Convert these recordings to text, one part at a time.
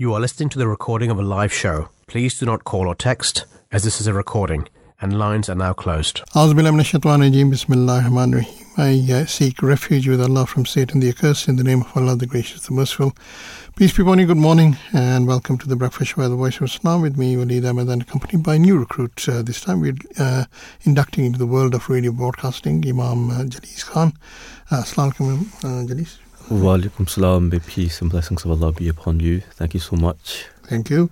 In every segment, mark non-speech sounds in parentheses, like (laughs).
You are listening to the recording of a live show. Please do not call or text, as this is a recording, and lines are now closed. I uh, seek refuge with Allah from Satan the accursed in the name of Allah, the gracious, the merciful. Peace be upon you. Good morning, and welcome to the Breakfast Show, the Voice of Islam, with me, Waleed Ahmad, and accompanied by a new recruit. Uh, this time we're uh, inducting into the world of radio broadcasting Imam uh, Khan. Uh, Assalamu alaikum, uh. Wa alaikum salam. May peace and blessings of Allah be upon you. Thank you so much. Thank you.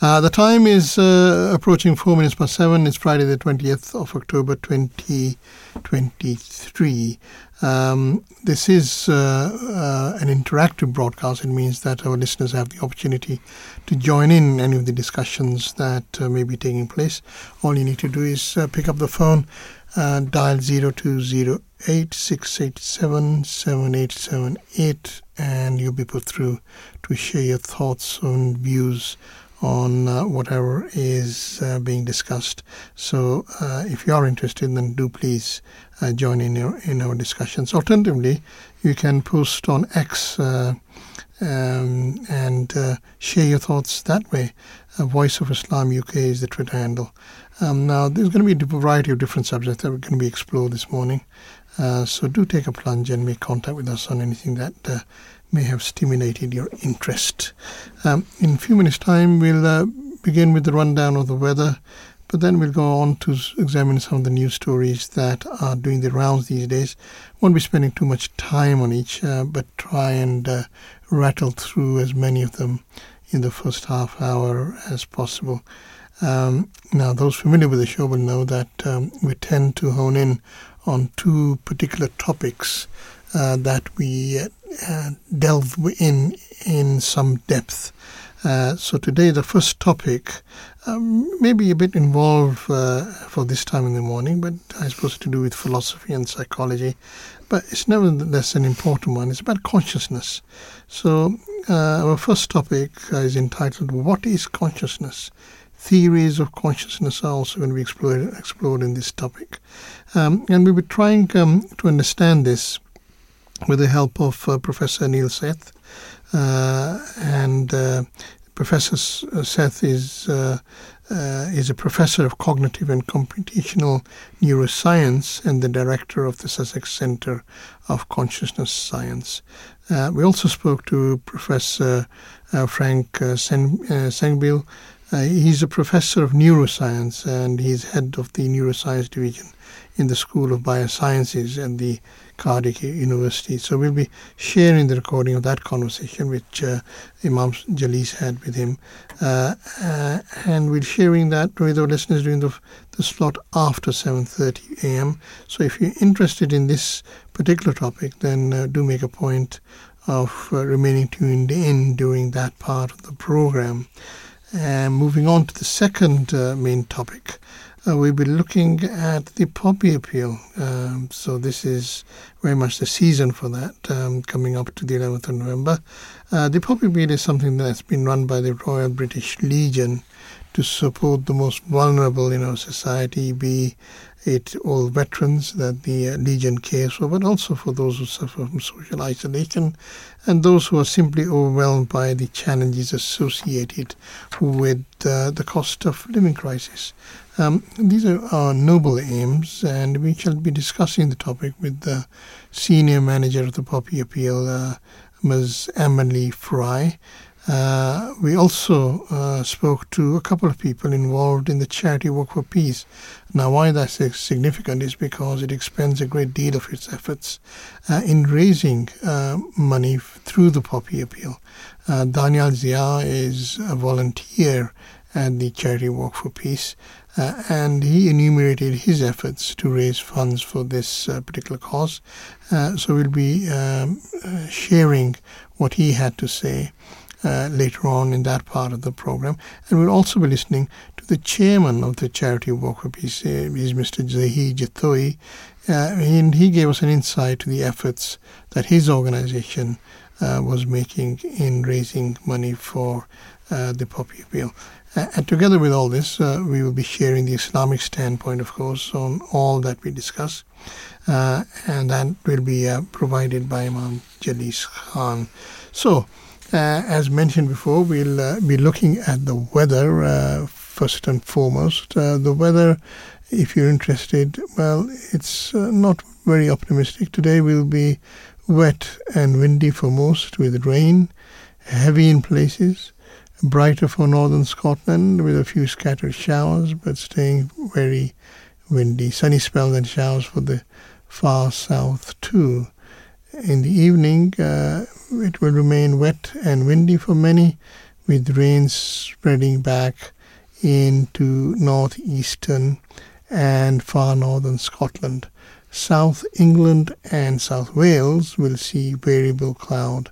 Uh, the time is uh, approaching four minutes past seven. It's Friday, the 20th of October, 2023. Um, this is uh, uh, an interactive broadcast. It means that our listeners have the opportunity to join in any of the discussions that uh, may be taking place. All you need to do is uh, pick up the phone, dial 0208 687 7878, and you'll be put through to share your thoughts and views on uh, whatever is uh, being discussed. So, uh, if you are interested, then do please uh, join in your, in our discussions. Alternatively, you can post on X uh, um, and uh, share your thoughts that way. Voice of Islam UK is the Twitter handle. Um, now, there's going to be a variety of different subjects that we're going to be explored this morning. So, do take a plunge and make contact with us on anything that may have stimulated your interest. Um, in a few minutes' time, we'll uh, begin with the rundown of the weather, but then we'll go on to examine some of the news stories that are doing the rounds these days. Won't be spending too much time on each, uh, but try and uh, rattle through as many of them in the first half hour as possible. Um, now, those familiar with the show will know that um, we tend to hone in on two particular topics uh, that we uh, delve in in some depth. Uh, so today, the first topic um, may be a bit involved uh, for this time in the morning, but I suppose to do with philosophy and psychology. But it's nevertheless an important one. It's about consciousness. So uh, our first topic is entitled "What is consciousness?" Theories of consciousness are also going to be explored, explored in this topic, um, and we were trying um, to understand this with the help of uh, Professor Anil Seth. Uh, and uh, Professor Seth is uh, uh, is a professor of cognitive and computational neuroscience and the director of the Sussex Centre of Consciousness Science. Uh, we also spoke to Professor Frank Sen- Sengpiel. he's a professor of neuroscience and he's head of the neuroscience division in the School of Biosciences at the Cardiff University. So we'll be sharing the recording of that conversation which uh, Imam Jalees had with him, uh, uh, and we're sharing that with our listeners during the, the slot after 7:30 a.m. So if you're interested in this particular topic, then uh, do make a point of uh, remaining tuned in during that part of the program. And moving on to the second uh, main topic uh, we'll be looking at the poppy appeal. Um, so this is very much the season for that, um, coming up to the 11th of November. Uh, the poppy appeal is something that's been run by the Royal British Legion to support the most vulnerable in our society, be it all veterans that the uh, Legion cares for, but also for those who suffer from social isolation and those who are simply overwhelmed by the challenges associated with uh, the cost of living crisis. Um, these are our noble aims, and we shall be discussing the topic with the senior manager of the Poppy Appeal, uh, Ms. Emily Fry. Uh, we also uh, spoke to a couple of people involved in the charity Walk for Peace. Now, why that's significant is because it expends a great deal of its efforts uh, in raising uh, money through the Poppy Appeal. Uh, Danayal Zia is a volunteer at the charity Walk for Peace, uh, and he enumerated his efforts to raise funds for this uh, particular cause. Uh, so we'll be um, uh, sharing what he had to say uh, later on in that part of the program, and we'll also be listening to the chairman of the charity Walk for Peace, is Mr. Zaheer Jatoi, and he gave us an insight to the efforts that his organization was making in raising money for the Poppy Appeal. And together with all this, uh, we will be sharing the Islamic standpoint, of course, on all that we discuss. Uh, and that will be uh, provided by Imam Jalees Khan. So, Uh, as mentioned before, we'll uh, be looking at the weather uh, first and foremost. Uh, the weather, if you're interested, well, it's uh, not very optimistic. Today will be wet and windy for most with rain, heavy in places, brighter for northern Scotland with a few scattered showers, but staying very windy. Sunny spells and showers for the far south too. In the evening, uh, it will remain wet and windy for many, with rain spreading back into northeastern and far northern Scotland. South England and South Wales will see variable cloud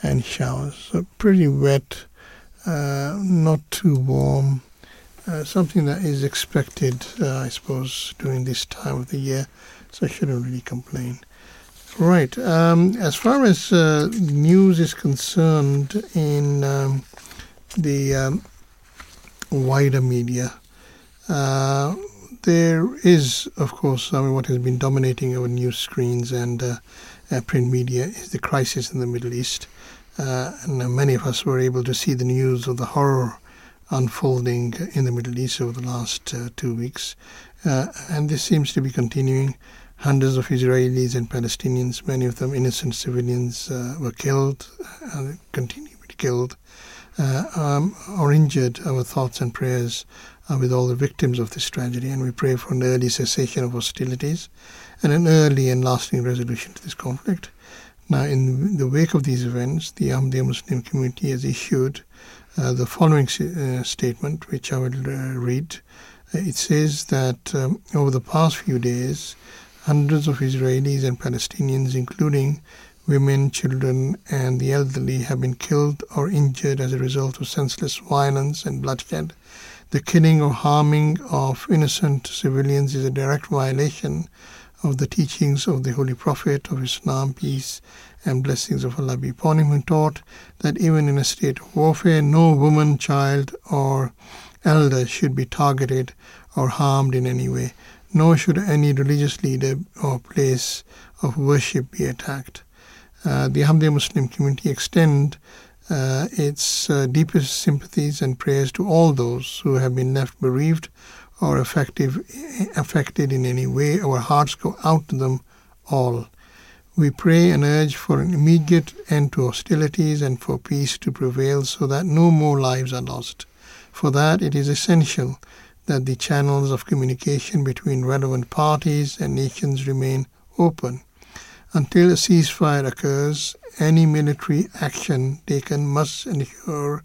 and showers. So pretty wet, uh, not too warm, uh, something that is expected, uh, I suppose, during this time of the year. So I shouldn't really complain. Right. Um, as far as uh, news is concerned in um, the um, wider media, uh, there is, of course, I mean, what has been dominating our news screens and uh, uh, print media is the crisis in the Middle East. Uh, and many of us were able to see the news of the horror unfolding in the Middle East over the last uh, two weeks. And this seems to be continuing. Hundreds of Israelis and Palestinians, many of them innocent civilians, uh, were killed and continue to be killed um, or injured. Our thoughts and prayers are with all the victims of this tragedy, and we pray for an early cessation of hostilities and an early and lasting resolution to this conflict. Now, in the wake of these events, the Ahmadiyya Muslim community has issued uh, the following uh, statement, which I will uh, read. It says that um, over the past few days, hundreds of Israelis and Palestinians, including women, children, and the elderly, have been killed or injured as a result of senseless violence and bloodshed. The killing or harming of innocent civilians is a direct violation of the teachings of the Holy Prophet of Islam, peace and blessings of Allah be upon him, who taught that even in a state of warfare, no woman, child, or elder should be targeted or harmed in any way, nor should any religious leader or place of worship be attacked. Uh, the Ahmadiyya Muslim community extend uh, its uh, deepest sympathies and prayers to all those who have been left bereaved or affected, affected in any way. Our hearts go out to them all. We pray and urge for an immediate end to hostilities and for peace to prevail so that no more lives are lost. For that, it is essential that the channels of communication between relevant parties and nations remain open. Until a ceasefire occurs, any military action taken must ensure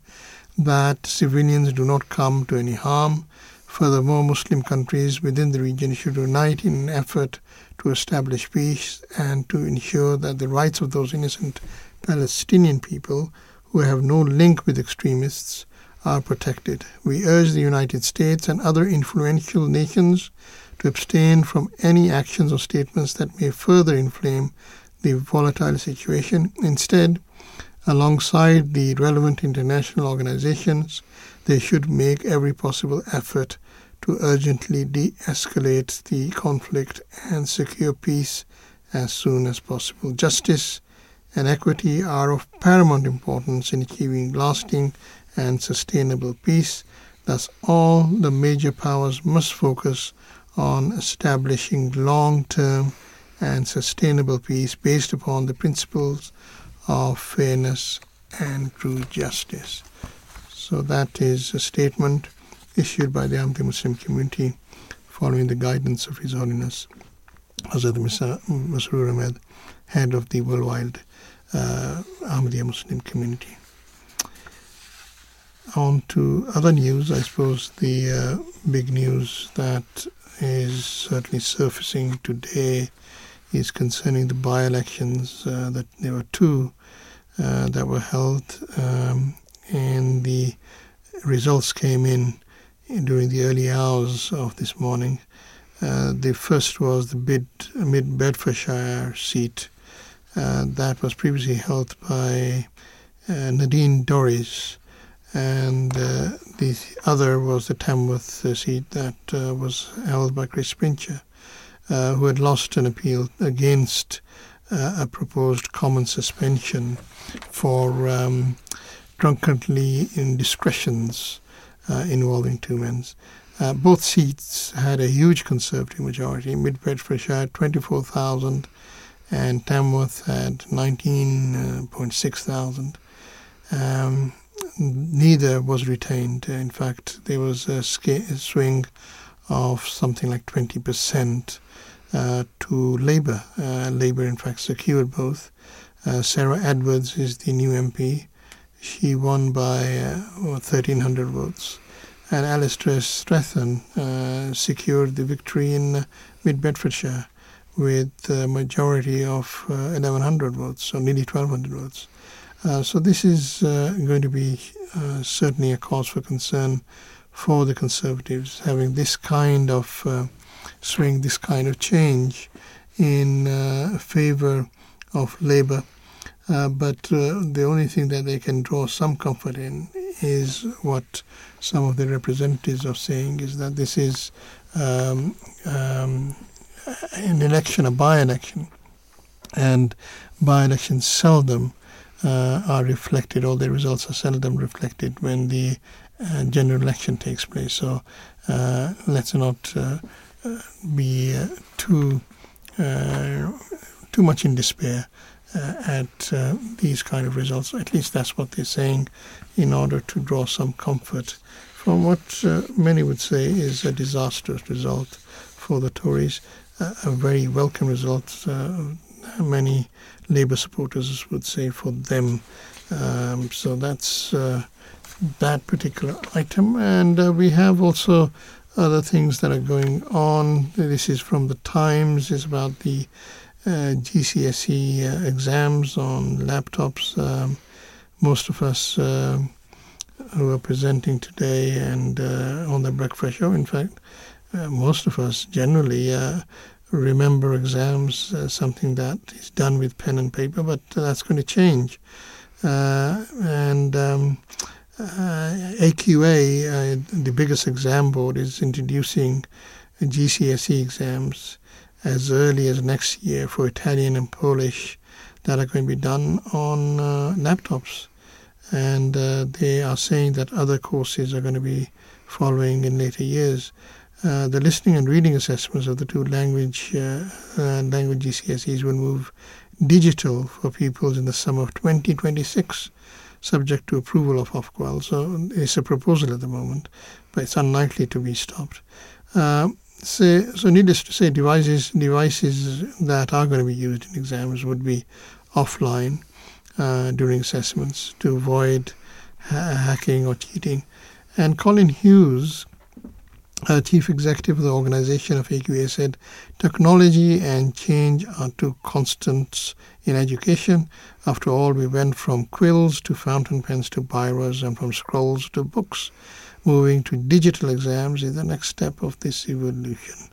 that civilians do not come to any harm. Furthermore, Muslim countries within the region should unite in an effort to establish peace and to ensure that the rights of those innocent Palestinian people who have no link with extremists are protected. We urge the United States and other influential nations to abstain from any actions or statements that may further inflame the volatile situation. Instead, alongside the relevant international organizations, they should make every possible effort to urgently de escalate the conflict and secure peace as soon as possible. Justice and equity are of paramount importance in achieving lasting and sustainable peace. Thus, all the major powers must focus on establishing long term and sustainable peace based upon the principles of fairness and true justice. So, that is a statement issued by the Ahmadiyya Muslim community following the guidance of His Holiness Hazrat Masroor Ahmed, head of the worldwide uh, Ahmadiyya Muslim community. On to other news, I suppose the uh, big news that is certainly surfacing today is concerning the by-elections. Uh, that there were two uh, that were held, um, and the results came in during the early hours of this morning. Uh, the first was the Bid, Mid Bedfordshire seat uh, that was previously held by uh, Nadine Dorries, and uh, the other was the Tamworth uh, seat that uh, was held by Chris Pincher, who had lost an appeal against a proposed common suspension for um, drunkenly indiscretions uh, involving two men. Uh, both seats had a huge Conservative majority. Mid Bedfordshire had 24,000 and Tamworth had 19.6 thousand. Um, neither was retained. In fact, there was a, swing of something like 20% uh, to Labour. Uh, Labour, in fact, secured both. Uh, Sarah Edwards is the new MP. She won by 1,300 uh, votes. And Alistair Strathern uh, secured the victory in Mid Bedfordshire with a majority of 1,100 votes, so nearly 1,200 votes. Uh, so this is uh, going to be uh, certainly a cause for concern for the Conservatives, having this kind of uh, swing, this kind of change in uh, favor of Labour. but the only thing that they can draw some comfort in is what some of the representatives are saying is that this is um, um, an election, a by-election, and by-elections seldom uh, are reflected, all the results are seldom reflected when the uh, general election takes place. So uh, let's not uh, uh, be uh, too too much in despair at these kind of results. At least that's what they're saying, in order to draw some comfort from what many would say is a disastrous result for the Tories. a very welcome result. many Labour supporters would say for them. Um, so that's uh, that particular item. And uh, we have also other things that are going on. This is from the Times. It's about the uh, GCSE uh, exams on laptops. Um, most of us uh, who are presenting today and uh, on the breakfast show, in fact, most of us generally remember exams as something that is done with pen and paper, but that's going to change. Uh, and um, uh, AQA, uh, the biggest exam board, is introducing GCSE exams as early as next year for Italian and Polish that are going to be done on uh, laptops. And uh, they are saying that other courses are going to be following in later years. Uh, the listening and reading assessments of the two language uh, uh, language GCSEs will move digital for pupils in the summer of 2026, subject to approval of Ofqual. So it's a proposal at the moment, but it's unlikely to be stopped. Uh, so, so needless to say, devices devices that are going to be used in exams would be offline uh, during assessments to avoid ha- hacking or cheating. And Colin Hughes uh, chief executive of the organization of AQA said, Technology and change are two constants in education. After all, we went from quills to fountain pens to biros and from scrolls to books. Moving to digital exams is the next step of this evolution.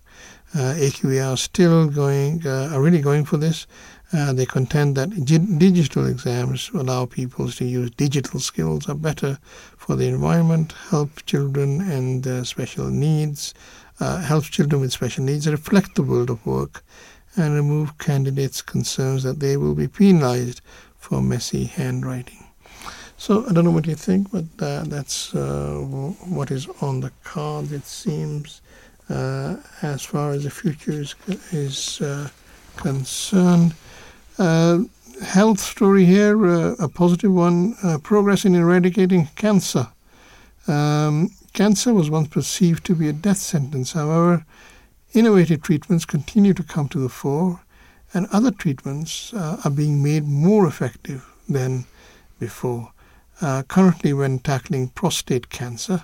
Uh, AQA are still going, uh, are really going for this. Uh, they contend that digital exams allow people to use digital skills are better for the environment, help children and uh, special needs, uh, help children with special needs reflect the world of work, and remove candidates' concerns that they will be penalized for messy handwriting. So I don't know what you think, but uh, that's uh, what is on the card. It seems, uh, as far as the future is, is concerned. Health story here, uh, a positive one uh, progress in eradicating cancer. Um, cancer was once perceived to be a death sentence. However, innovative treatments continue to come to the fore, and other treatments uh, are being made more effective than before. Uh, currently, when tackling prostate cancer,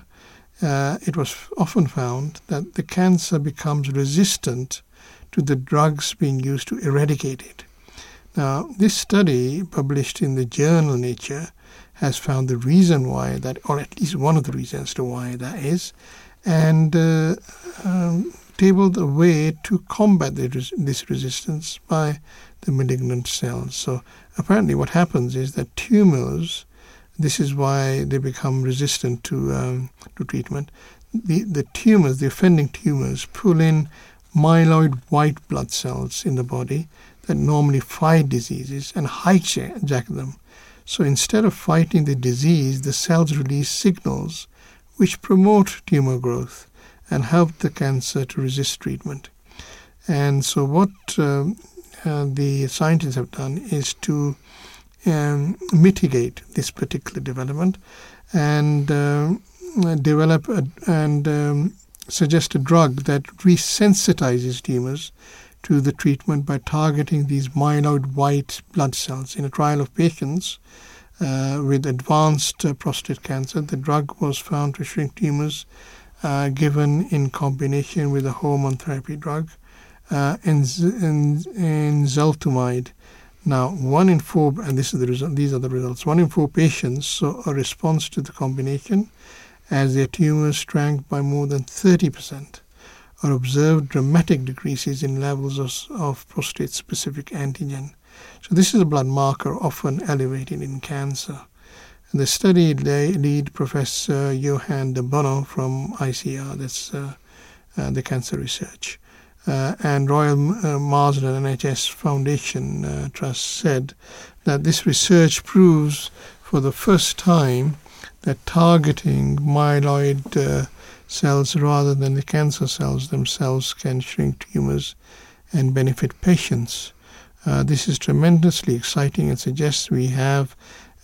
uh, it was often found that the cancer becomes resistant to the drugs being used to eradicate it. Now, this study published in the journal Nature has found the reason why that, or at least one of the reasons to why that is, and uh, um, tabled a way to combat res- this resistance by the malignant cells. So apparently, what happens is that tumors. This is why they become resistant to um, to treatment. The the tumors, the offending tumors, pull in myeloid white blood cells in the body that normally fight diseases and hijack them. So instead of fighting the disease, the cells release signals which promote tumor growth and help the cancer to resist treatment. And so, what uh, uh, the scientists have done is to um, mitigate this particular development and uh, develop a, and um, suggest a drug that resensitizes tumors to the treatment by targeting these myeloid white blood cells. In a trial of patients uh, with advanced uh, prostate cancer, the drug was found to shrink tumors uh, given in combination with a hormone therapy drug, uh, enzalutamide. Now, one in four, and this is the result, these are the results. One in four patients saw a response to the combination as their tumors shrank by more than 30% or observed dramatic decreases in levels of, of prostate specific antigen. So, this is a blood marker often elevated in cancer. The study lead Professor Johan de Bono from ICR, that's uh, uh, the cancer research, uh, and Royal uh, Marsden NHS Foundation uh, Trust said that this research proves for the first time that targeting myeloid uh, cells rather than the cancer cells themselves can shrink tumors and benefit patients. Uh, this is tremendously exciting and suggests we have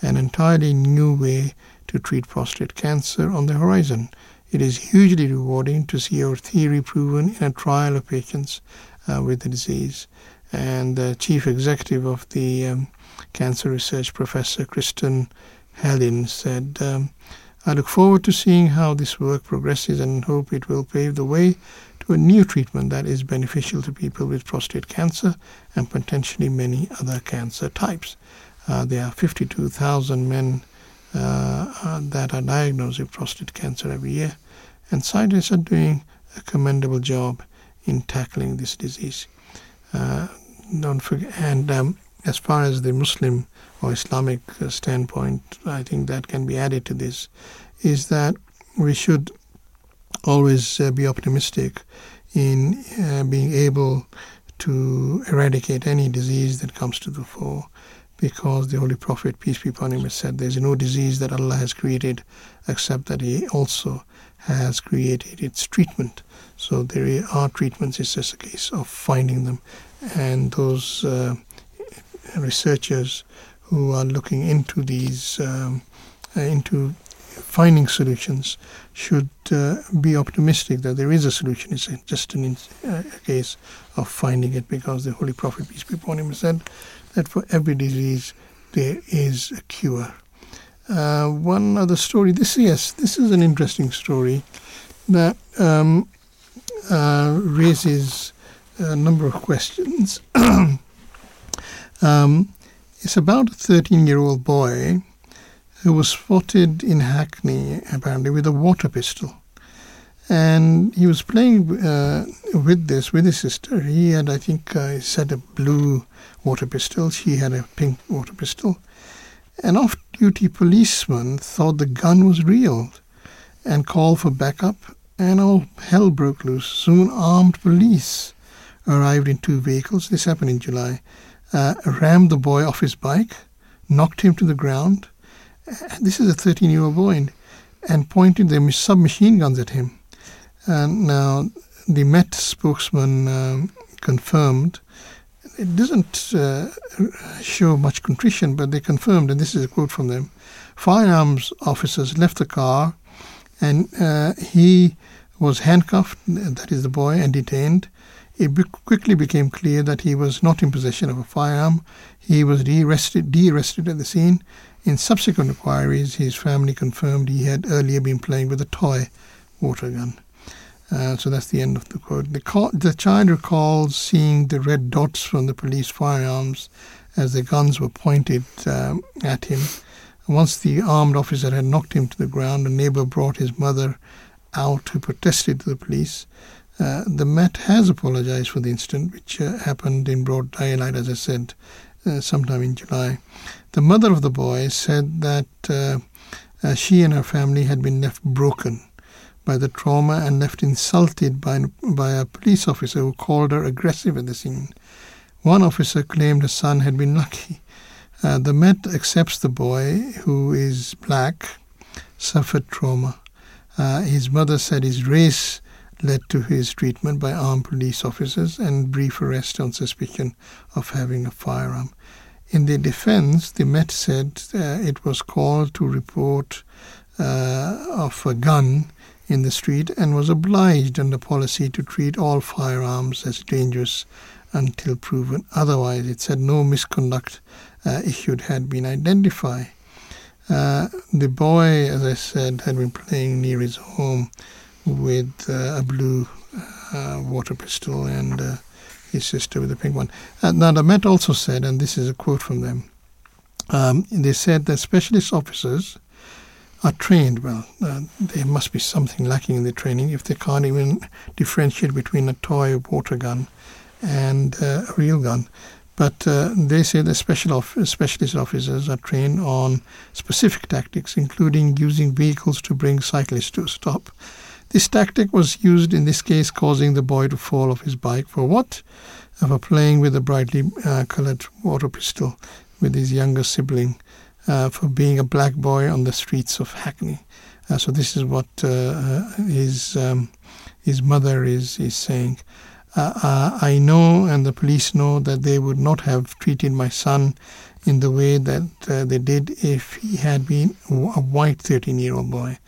an entirely new way to treat prostate cancer on the horizon. It is hugely rewarding to see our theory proven in a trial of patients uh, with the disease. And the chief executive of the um, cancer research, Professor Kristian Helin, said, um, I look forward to seeing how this work progresses and hope it will pave the way to a new treatment that is beneficial to people with prostate cancer and potentially many other cancer types. Uh, there are 52,000 men uh, uh, that are diagnosed with prostate cancer every year, and scientists are doing a commendable job in tackling this disease. Uh, don't forget, and um, as far as the Muslim or Islamic uh, standpoint, I think that can be added to this, is that we should always uh, be optimistic in uh, being able to eradicate any disease that comes to the fore because the Holy Prophet, peace be upon him, has said there's no disease that Allah has created except that He also has created its treatment. So there are treatments, it's just a case of finding them. And those uh, researchers who are looking into these, um, uh, into finding solutions, should uh, be optimistic that there is a solution. It's just an, uh, a case of finding it because the Holy Prophet, peace be upon him, said that for every disease there is a cure. Uh, one other story. This yes, this is an interesting story that um, uh, raises a number of questions. (coughs) um, it's about a 13 year old boy who was spotted in Hackney, apparently, with a water pistol. And he was playing uh, with this with his sister. He had, I think, uh, said a blue water pistol. She had a pink water pistol. An off duty policeman thought the gun was real and called for backup, and all hell broke loose. Soon armed police arrived in two vehicles. This happened in July uh, rammed the boy off his bike, knocked him to the ground. This is a 13 year old boy, and, and pointed their submachine guns at him. And now the Met spokesman um, confirmed. It doesn't uh, show much contrition, but they confirmed, and this is a quote from them firearms officers left the car, and uh, he was handcuffed, that is the boy, and detained. It be- quickly became clear that he was not in possession of a firearm. He was de-arrested, at the scene. In subsequent inquiries, his family confirmed he had earlier been playing with a toy water gun. Uh, so that's the end of the quote. The, co- the child recalls seeing the red dots from the police firearms as the guns were pointed um, at him. Once the armed officer had knocked him to the ground, a neighbor brought his mother out who protested to the police. Uh, the Met has apologized for the incident, which uh, happened in broad daylight, as I said, uh, sometime in July. The mother of the boy said that she and her family had been left broken by the trauma and left insulted by, by a police officer who called her aggressive at the scene. One officer claimed her son had been lucky. Uh, the Met accepts the boy, who is black, suffered trauma. Uh, his mother said his race led to his treatment by armed police officers and brief arrest on suspicion of having a firearm. In their defense, the Met said uh, it was called to report uh, of a gun in the street and was obliged under policy to treat all firearms as dangerous until proven otherwise. It said no misconduct uh, issued had been identified. Uh, the boy, as I said, had been playing near his home with uh, a blue uh, water pistol and uh, his sister with a pink one. Uh, now, the Met also said, and this is a quote from them, um, they said that specialist officers are trained well. Uh, there must be something lacking in the training if they can't even differentiate between a toy water gun and uh, a real gun. But they say the special specialist officers are trained on specific tactics, including using vehicles to bring cyclists to a stop. This tactic was used in this case, causing the boy to fall off his bike. For what? For playing with a brightly uh, colored water pistol with his younger sibling, uh, for being a black boy on the streets of Hackney. Uh, so this is what uh, uh, his um, his mother is is saying. Uh, I know, and the police know, that they would not have treated my son in the way that they did if he had been a white 13 year old boy.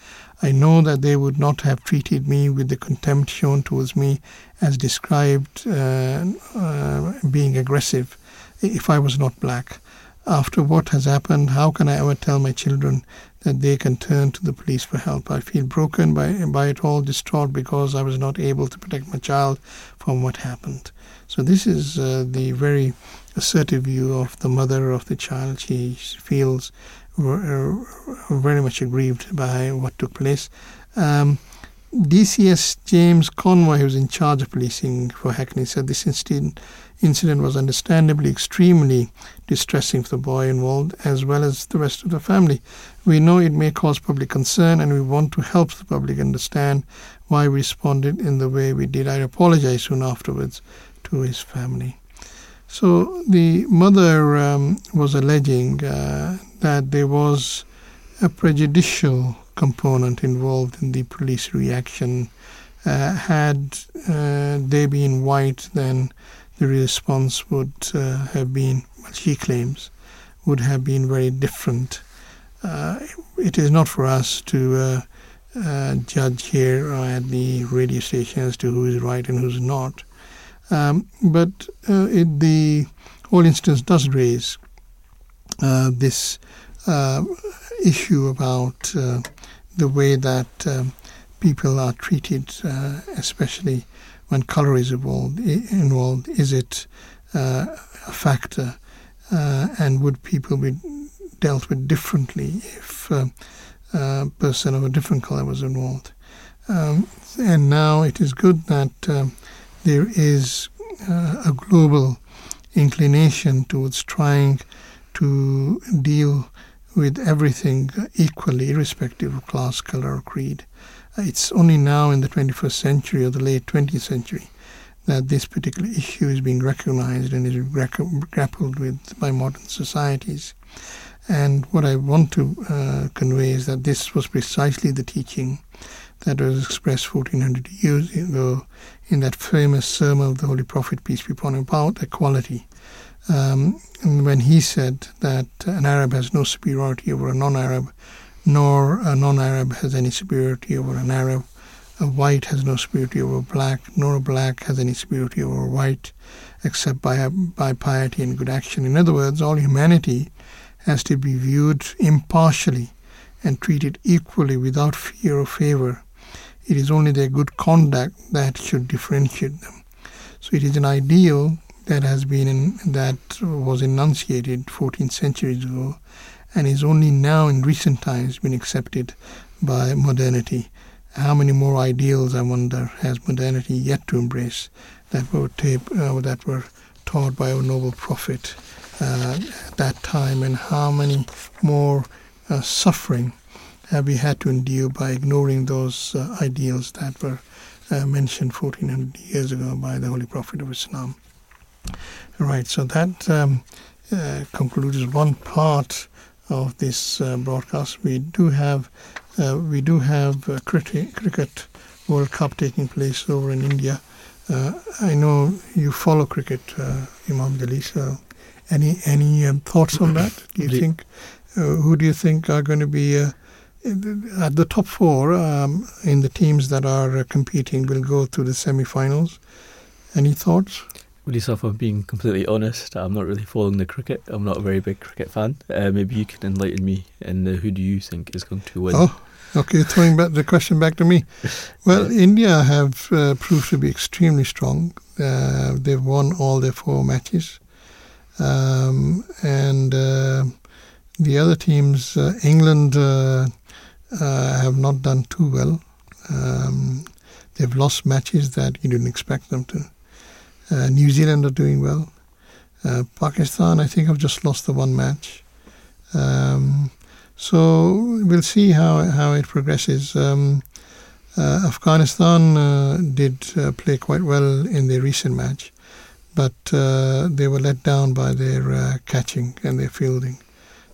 I know that they would not have treated me with the contempt shown towards me as described uh, uh, being aggressive if I was not black. After what has happened, how can I ever tell my children that they can turn to the police for help. I feel broken by, by it all, distraught because I was not able to protect my child from what happened. So, this is uh, the very assertive view of the mother of the child. She feels uh, very much aggrieved by what took place. Um, DCS James Conway, who was in charge of policing for Hackney, said this incident incident was understandably extremely distressing for the boy involved as well as the rest of the family. We know it may cause public concern and we want to help the public understand why we responded in the way we did. I apologize soon afterwards to his family. So the mother um, was alleging uh, that there was a prejudicial component involved in the police reaction. Uh, had uh, they been white, then the response would uh, have been, well, she claims, would have been very different. Uh, it is not for us to uh, uh judge here at the radio station as to who is right and who's not. Um, but it, the whole instance does raise uh, issue about the way that um, people are treated, especially when color is involved, involved is it uh, a factor? Uh, and would people be dealt with differently if uh, a person of a different color was involved? Um, and now it is good that there is uh, a global inclination towards trying to deal with everything equally, irrespective of class, color, or creed. It's only now in the 21st century or the late 20th century that this particular issue is being recognized and is grappled with by modern societies. And what I want to uh, convey is that this was precisely the teaching that was expressed 1400 years ago in that famous sermon of the Holy Prophet, peace be upon him, about equality. Um, when he said that an Arab has no superiority over a non Arab, nor a non-Arab has any superiority over an Arab. A white has no superiority over black, nor a black has any superiority over a white, except by, by piety and good action. In other words, all humanity has to be viewed impartially and treated equally without fear or favor. It is only their good conduct that should differentiate them. So it is an ideal that has been in, that was enunciated 14 centuries ago and is only now in recent times been accepted by modernity. How many more ideals, I wonder, has modernity yet to embrace that were, tape, uh, that were taught by our noble prophet uh, at that time, and how many more uh, suffering have we had to endure by ignoring those uh, ideals that were uh, mentioned 1400 years ago by the Holy Prophet of Islam. Right, so that um, uh, concluded one part of this uh, broadcast. We do have uh, we do have uh, cricket, cricket World Cup taking place over in India. Uh, I know you follow cricket, uh, Imam Jalil. So any any um, thoughts on that? Do you think uh, who do you think are going to be uh, at the top four um, in the teams that are competing? Will go to the semi-finals. Any thoughts? With yourself, I'm being completely honest. I'm not really following the cricket. I'm not a very big cricket fan. Uh, maybe you can enlighten me. And who do you think is going to win? Oh, okay. Throwing back the question back to me. (laughs) Well, India have uh, proved to be extremely strong. Uh, they've won all their four matches, um, and uh, the other teams, uh, England, uh, uh, have not done too well. Um, they've lost matches that you didn't expect them to. Uh, New Zealand are doing well. Uh, Pakistan, I think, have just lost the one match. Um, so we'll see how how it progresses. Um, uh, Afghanistan uh, did uh, play quite well in their recent match, but uh, they were let down by their uh, catching and their fielding.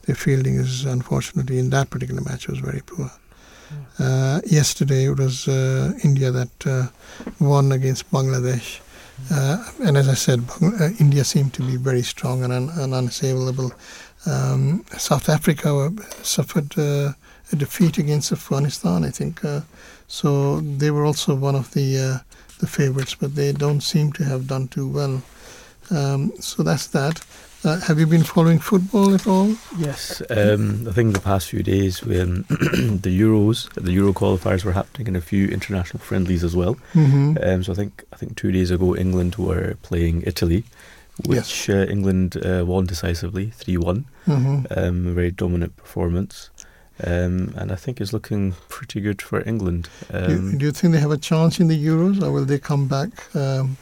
Their fielding is unfortunately in that particular match was very poor. Uh, yesterday it was uh, India that uh, won against Bangladesh. Uh, and as I said, uh, India seemed to be very strong and, un- and unassailable. Um, South Africa uh, suffered a defeat against Afghanistan, I think. So they were also one of the the favorites, but they don't seem to have done too well. Um, so that's that. Uh, have you been following football at all? Yes, um, I think the past few days when (clears throat) the Euros, the Euro qualifiers were happening, and a few international friendlies as well. Mm-hmm. Um, so I think I think two days ago England were playing Italy, which uh, England uh, won decisively, three one. Mm-hmm. Um, a very dominant performance, um, and I think it's looking pretty good for England. do, Um, do you think they have a chance in the Euros, or will they come back um,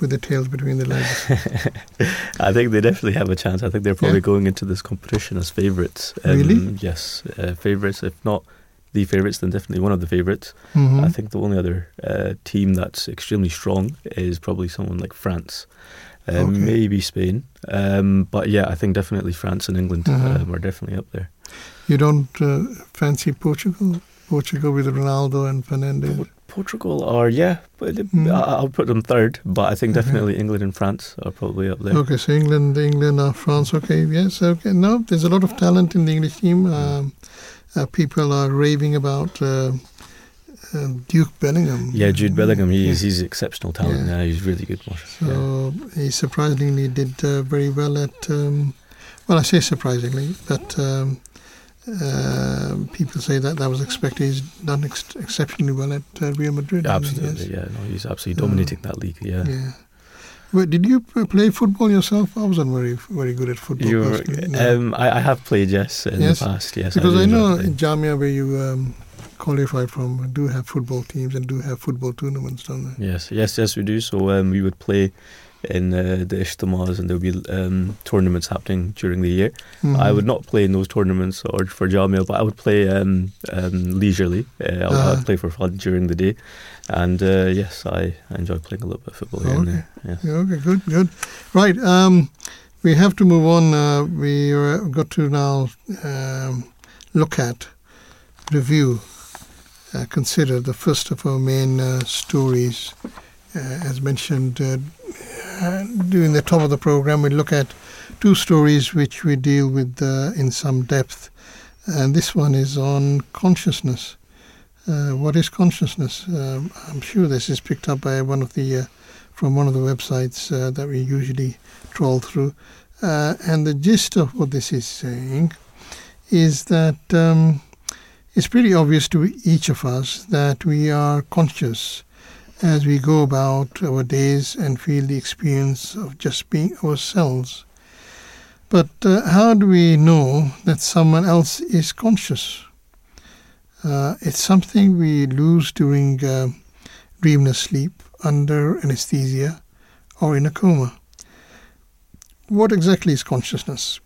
with the tails between the legs? (laughs) I think they definitely have a chance. I think they're probably Yeah. going into this competition as favourites. Really? Yes, uh, favourites. If not the favourites, then definitely one of the favourites. Mhm. I think the only other uh, team that's extremely strong is probably someone like France. Um, Okay. Maybe Spain, um, but yeah, I think definitely France and England Mhm. um, are definitely up there. You don't uh, fancy Portugal? Portugal with Ronaldo and Fernandes? Por- Portugal are yeah, but Mm. I'll put them third. But I think Mhm. definitely England and France are probably up there. Okay, so England, England, uh, France. Okay, yes, okay. No, there's a lot of talent in the English team. Um, uh, people are raving about uh, uh, Duke Bellingham. Yeah, Jude Bellingham, he's Yeah. he's exceptional talent. Yeah. Yeah, he's really good. Marsh. Yeah. So he surprisingly did uh, very well at. Um, well, I say surprisingly, but um, uh, people say that that was expected. He's done ex- exceptionally well at uh, Real Madrid. Absolutely, yeah. No, he's absolutely So- dominating that league. Yeah. Yeah. Well, did you play football yourself? I wasn't very very good at football. You, personally, no. um, I, I have played yes in Yes, the past. Yes, because do I, know in. Jamia where you um, qualified from do have football teams and do have football tournaments, don't they? Yes, yes, yes, we do. So um, we would play in uh, the Ijtemas, and there'll be um, tournaments happening during the year. I Mhm. would not play in those tournaments or for Jamia, but I would play um, um, leisurely. Uh, I would, Uh-huh. play for fun during the day, and uh, yes, I, I enjoy playing a little bit of football here and there. Yes. Yeah, okay, good, good. Right, um, we have to move on. Uh, we uh, got to now um, look at, review, uh, consider the first of our main uh, stories. Uh, as mentioned uh, during the top of the program, we look at two stories which we deal with uh, in some depth. And this one is on consciousness. Uh, what is consciousness? Um, I'm sure this is picked up by one of the uh, from one of the websites uh, that we usually trawl through. And the gist of what this is saying is that um, it's pretty obvious to each of us that we are conscious as we go about our days and feel the experience of just being ourselves. But uh, how do we know that someone else is conscious? Uh, it's something we lose during uh, dreamless sleep, under anesthesia, or in a coma. What exactly is consciousness?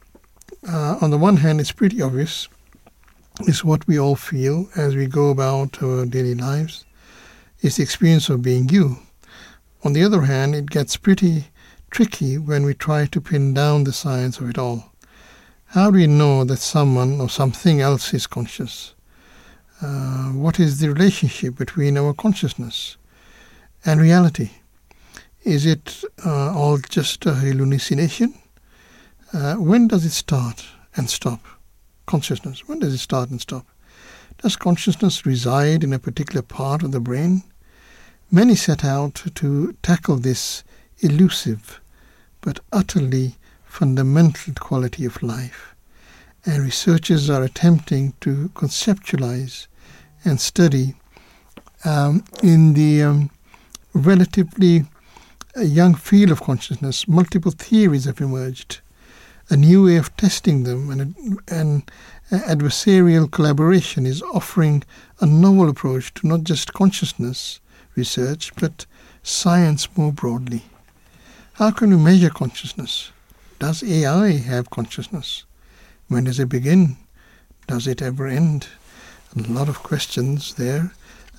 Uh, on the one hand, it's pretty obvious. It's what we all feel as we go about our daily lives. It's the experience of being you. On the other hand, it gets pretty tricky when we try to pin down the science of it all. How do we know that someone or something else is conscious? Uh, what is the relationship between our consciousness and reality? Is it uh, all just a hallucination? Uh, when does it start and stop? Consciousness. When does it start and stop? Does consciousness reside in a particular part of the brain? Many set out to tackle this elusive but utterly fundamental quality of life, and researchers are attempting to conceptualize and study um, in the um, relatively uh, young field of consciousness. Multiple theories have emerged, a new way of testing them, and, and adversarial collaboration is offering a novel approach to not just consciousness research, but science more broadly. How can we measure consciousness? Does AI have consciousness? When does it begin? Does it ever end? A lot of questions there.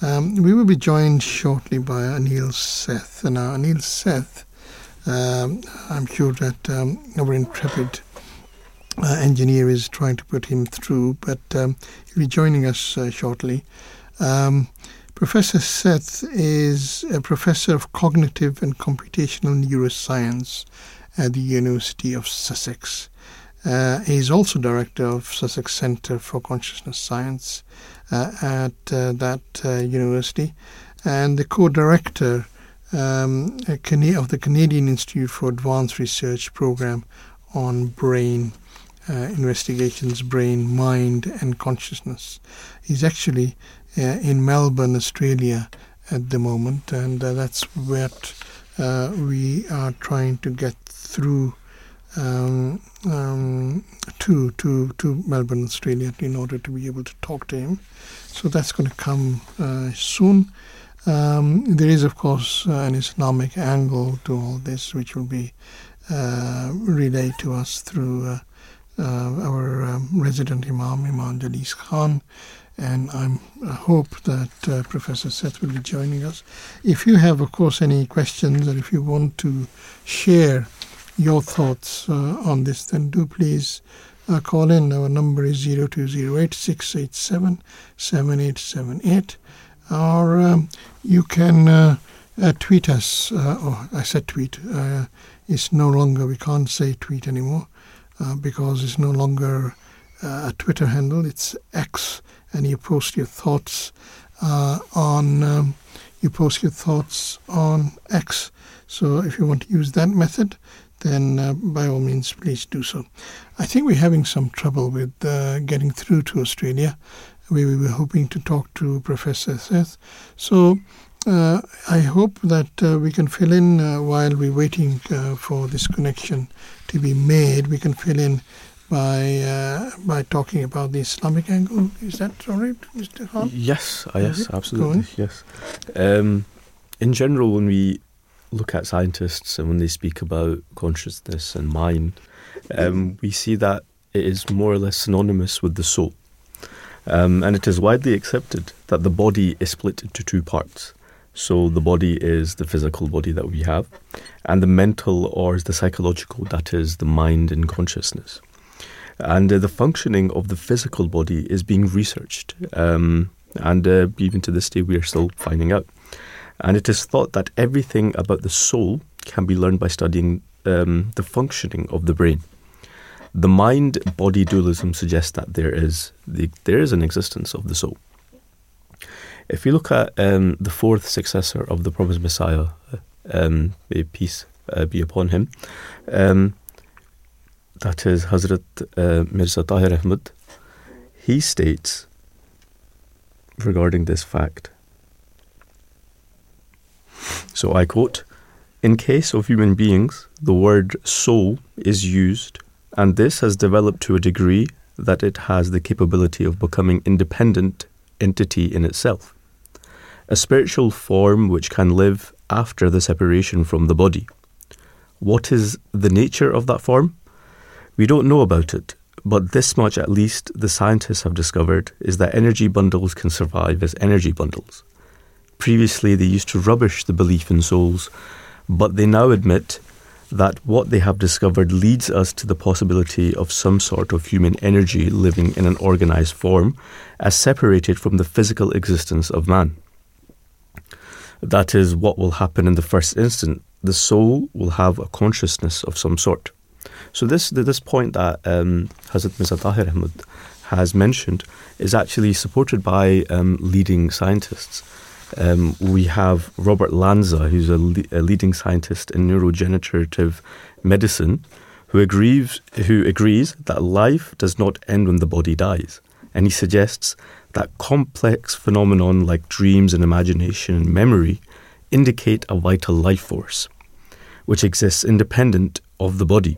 Um, we will be joined shortly by Anil Seth. And now, Anil Seth, um, I'm sure that um, our intrepid uh, engineer is trying to put him through, but um, he'll be joining us uh, shortly. Um, professor Seth is a professor of cognitive and computational neuroscience at the University of Sussex. Uh, he is also director of Sussex Centre for Consciousness Science uh, at uh, that uh, university, and the co-director um, of the Canadian Institute for Advanced Research program on brain uh, investigations, brain, mind, and consciousness. He's actually in Melbourne, Australia at the moment, and uh, that's what uh, we are trying to get through um, um, to to to Melbourne, Australia, in order to be able to talk to him. So that's going to come uh, soon. Um, there is, of course, uh, an Islamic angle to all this, which will be uh, relayed to us through uh, our um, resident Imam, Imam Jalees Khan, and I'm, I hope that uh, Professor Seth will be joining us. If you have, of course, any questions or if you want to share your thoughts uh, on this, then do please uh, call in. Our number is 0208 687 7878, or um, you can uh, uh, tweet us. oh, I said tweet. it's no longer, we can't say tweet anymore. Because it's no longer a Twitter handle, it's X, and you post your thoughts uh, on um, you post your thoughts on X. So if you want to use that method, then uh, by all means, please do so. I think we're having some trouble with uh, getting through to Australia. We were hoping to talk to Professor Seth. So uh, I hope that uh, we can fill in uh, while we're waiting for this connection to be made. We can fill in by uh, by talking about the Islamic angle. Is that all right, Mr. Khan? Yes, uh, yes, absolutely, yes. Um, in general, when we look at scientists and when they speak about consciousness and mind, um, we see that it is more or less synonymous with the soul. Um, and it is widely accepted that the body is split into two parts. So the body is the physical body that we have, and the mental or the psychological, that is the mind and consciousness. And uh, the functioning of the physical body is being researched. Um, and uh, even to this day, we are still finding out. And it is thought that everything about the soul can be learned by studying um, the functioning of the brain. The mind body dualism suggests that there is, the, there is an existence of the soul. If you look at um, the fourth successor of the promised Messiah, uh, um, may peace uh, be upon him, um, that is Hazrat uh, Mirza Tahir Ahmad, he states regarding this fact. So I quote In case of human beings, the word soul is used, and this has developed to a degree that it has the capability of becoming independent entity in itself a spiritual form which can live after the separation from the body. What is the nature of that form? We don't know about it, but this much at least the scientists have discovered is that energy bundles can survive as energy bundles. Previously, they used to rubbish the belief in souls, but they now admit that what they have discovered leads us to the possibility of some sort of human energy living in an organized form, as separated from the physical existence of man. That is what will happen in the first instant. The soul will have a consciousness of some sort. So this this point that um, Hazrat Mirza Tahir Ahmad has mentioned is actually supported by um, leading scientists. Um, we have Robert Lanza, who's a, le- a, leading scientist in regenerative medicine, who agrees, who agrees that life does not end when the body dies. And he suggests that complex phenomenon like dreams and imagination and memory indicate a vital life force, which exists independent of the body.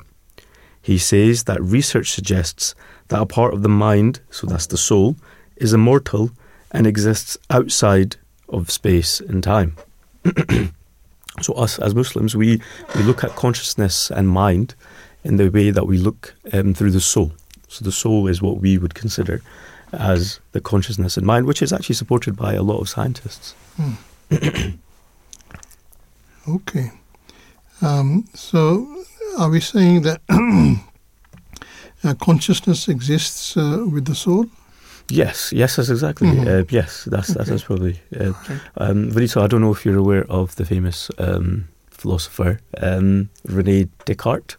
He says that research suggests that a part of the mind, so that's the soul, is immortal and exists outside of space and time. (clears throat) so, us as Muslims, we, we look at consciousness and mind in the way that we look um, through the soul. So, the soul is what we would consider as the consciousness and mind, which is actually supported by a lot of scientists. Hmm. (coughs) okay. Um, so, are we saying that (clears throat) consciousness exists uh, with the soul? Yes, yes, that's exactly. Mm-hmm. Uh, yes, that's okay. that's probably. Uh, okay. um, I don't know if you're aware of the famous um, philosopher um, Rene Descartes.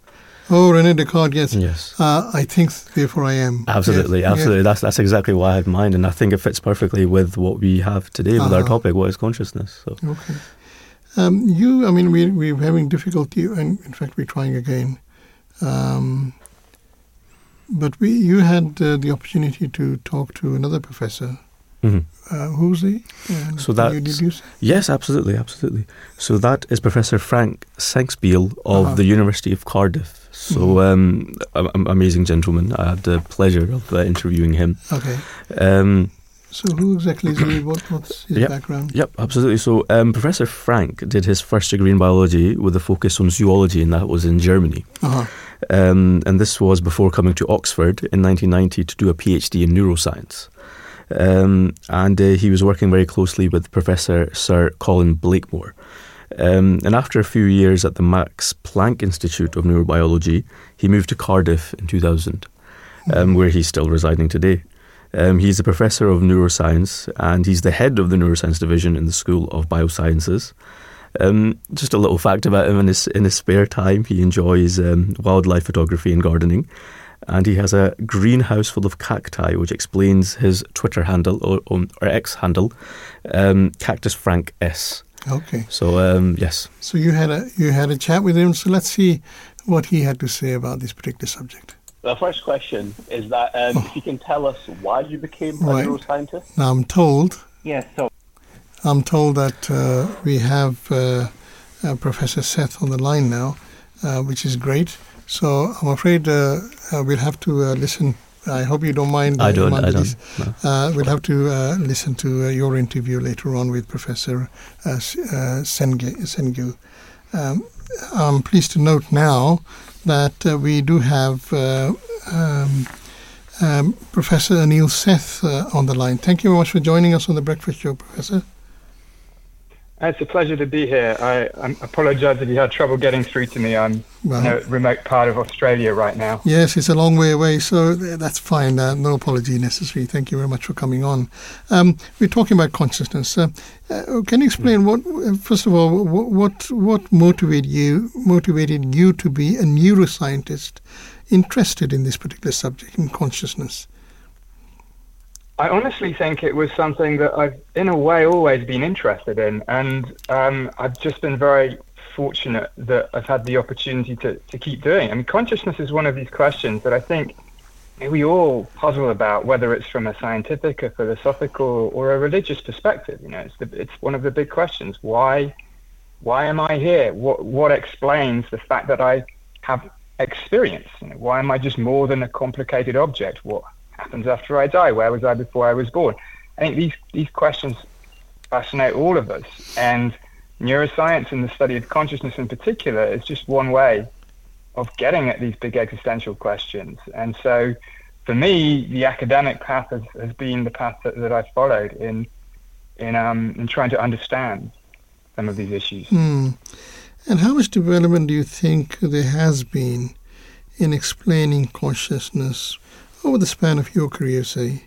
Oh, Rene Descartes, yes. Yes. Uh, I think, therefore, I am. Absolutely, yes. absolutely. Yes. That's that's exactly why I had in mind, and I think it fits perfectly with what we have today with uh-huh. our topic. What is consciousness? So. Okay. Um, you, I mean, we we're having difficulty, and in fact, we're trying again. Um, but we, you had uh, the opportunity to talk to another professor. Mm-hmm. Uh, who's he? So that yes, absolutely, absolutely. So that is Professor Frank Sengpiel of uh-huh. the University of Cardiff. So mm-hmm. um, amazing gentleman. I had the pleasure of uh, interviewing him. Okay. Um, so who exactly is he? What, what's his yep, background? Yep, absolutely. So um, Professor Frank did his first degree in biology with a focus on zoology, and that was in Germany. Uh-huh. Um, and this was before coming to Oxford in 1990 to do a PhD in neuroscience. Um, and uh, he was working very closely with Professor Sir Colin Blakemore. Um, and after a few years at the Max Planck Institute of Neurobiology, he moved to Cardiff in 2000, um, where he's still residing today. Um, he's a professor of neuroscience and he's the head of the neuroscience division in the School of Biosciences. Um, just a little fact about him in his in his spare time, he enjoys um, wildlife photography and gardening, and he has a greenhouse full of cacti, which explains his Twitter handle or, or X handle, um, Cactus Frank S. Okay. So um, yes. So you had a you had a chat with him. So let's see what he had to say about this particular subject. The first question is that um, oh. if you can tell us why you became a right. neuroscientist. Now I'm told. Yes. So I'm told that uh, we have uh, uh, Professor Seth on the line now, uh, which is great. So I'm afraid uh, uh, we'll have to listen. I hope you don't mind. I don't. I don't. No. we'll have to listen to your interview later on with Professor uh, Senge, Um, I'm pleased to note now that we do have um, um, Professor Anil Seth on the line. Thank you very much for joining us on the Breakfast Show, Professor. It's a pleasure to be here. I, I apologise if you had trouble getting through to me. I'm well, in a remote part of Australia right now. Yes, it's a long way away, so that's fine. Uh, no apology necessary. Thank you very much for coming on. Um, we're talking about consciousness. Uh, uh, can you explain what, first of all, what what motivated you motivated you to be a neuroscientist interested in this particular subject in consciousness? I honestly think it was something that I've, in a way, always been interested in, and um, I've just been very fortunate that I've had the opportunity to, to keep doing. I mean, consciousness is one of these questions that I think we all puzzle about, whether it's from a scientific, a philosophical, or a religious perspective. You know, it's the, it's one of the big questions. Why, why am I here? What what explains the fact that I have experience? You know, why am I just more than a complicated object? What happens after I die? Where was I before I was born? I think these, these questions fascinate all of us. And neuroscience and the study of consciousness in particular is just one way of getting at these big existential questions. And so for me, the academic path has, has been the path that, that I've followed in, in, um, in trying to understand some of these issues. Mm. And how much development do you think there has been in explaining consciousness over the span of your career, see?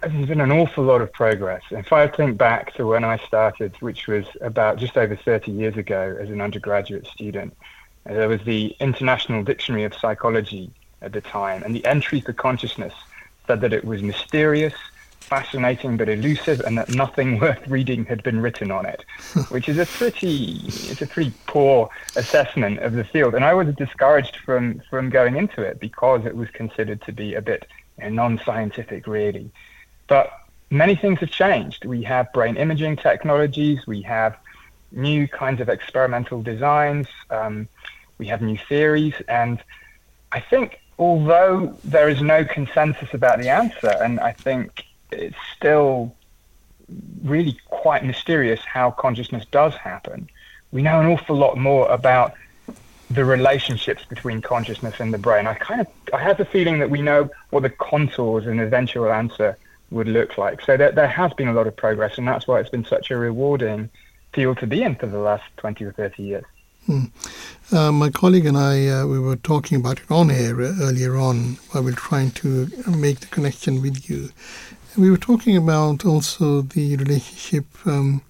There's been an awful lot of progress. If I think back to when I started, which was about just over 30 years ago as an undergraduate student, there was the International Dictionary of Psychology at the time, and the entry for consciousness said that it was mysterious, fascinating but elusive, and that nothing (laughs) worth reading had been written on it, which is a pretty it's a pretty poor assessment of the field. And I was discouraged from from going into it because it was considered to be a bit you know, non-scientific, really. But many things have changed. We have brain imaging technologies. We have new kinds of experimental designs. Um, we have new theories, and I think although there is no consensus about the answer, and I think it's still really quite mysterious how consciousness does happen. We know an awful lot more about the relationships between consciousness and the brain. I kind of I have the feeling that we know what the contours and eventual answer would look like. So there, there has been a lot of progress, and that's why it's been such a rewarding field to be in for the last 20 or 30 years. Hmm. Uh, my colleague and I, uh, we were talking about it on air earlier on while we were trying to make the connection with you. We were talking about also the relationship um,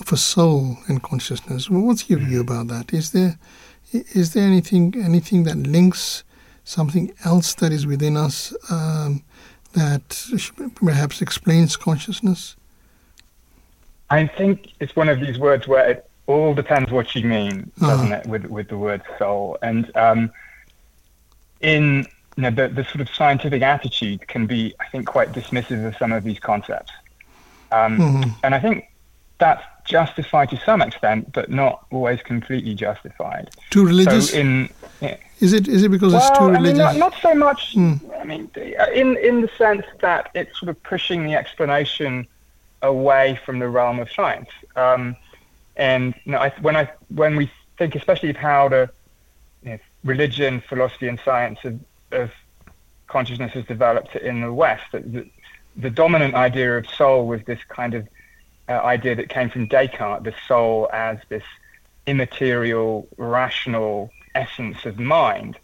of a soul and consciousness. Well, what's your view about that? Is there is there anything anything that links something else that is within us um, that perhaps explains consciousness? I think it's one of these words where it all depends what you mean, doesn't uh-huh. it, with with the word soul? And um, in you know, the, the sort of scientific attitude can be, I think, quite dismissive of some of these concepts. Um, mm-hmm. And I think that's justified to some extent, but not always completely justified. Too religious. So in yeah. is it is it because well, it's too religious? I mean, not, not so much. Mm. I mean, in in the sense that it's sort of pushing the explanation away from the realm of science. Um, and you know, I, when I when we think, especially of how the you know, religion, philosophy, and science of, of, consciousness has developed in the West, the, the dominant idea of soul was this kind of uh, idea that came from Descartes, the soul as this immaterial, rational essence of mind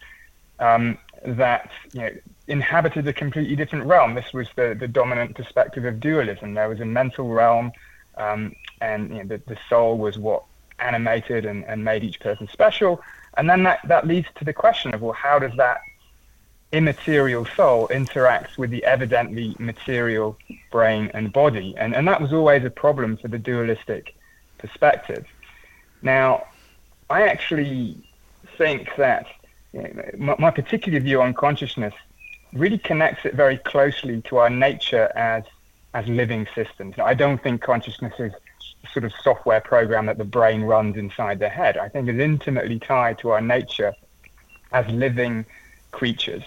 um, that you know, inhabited a completely different realm. This was the, the dominant perspective of dualism. There was a mental realm um, and you know, the, the soul was what animated and, and made each person special. And then that, that leads to the question of, well, how does that immaterial soul interacts with the evidently material brain and body? And, and that was always a problem for the dualistic perspective. Now, I actually think that you know, my, my particular view on consciousness really connects it very closely to our nature as as living systems. I don't think consciousness is a sort of software program that the brain runs inside the head. I think it's intimately tied to our nature as living creatures.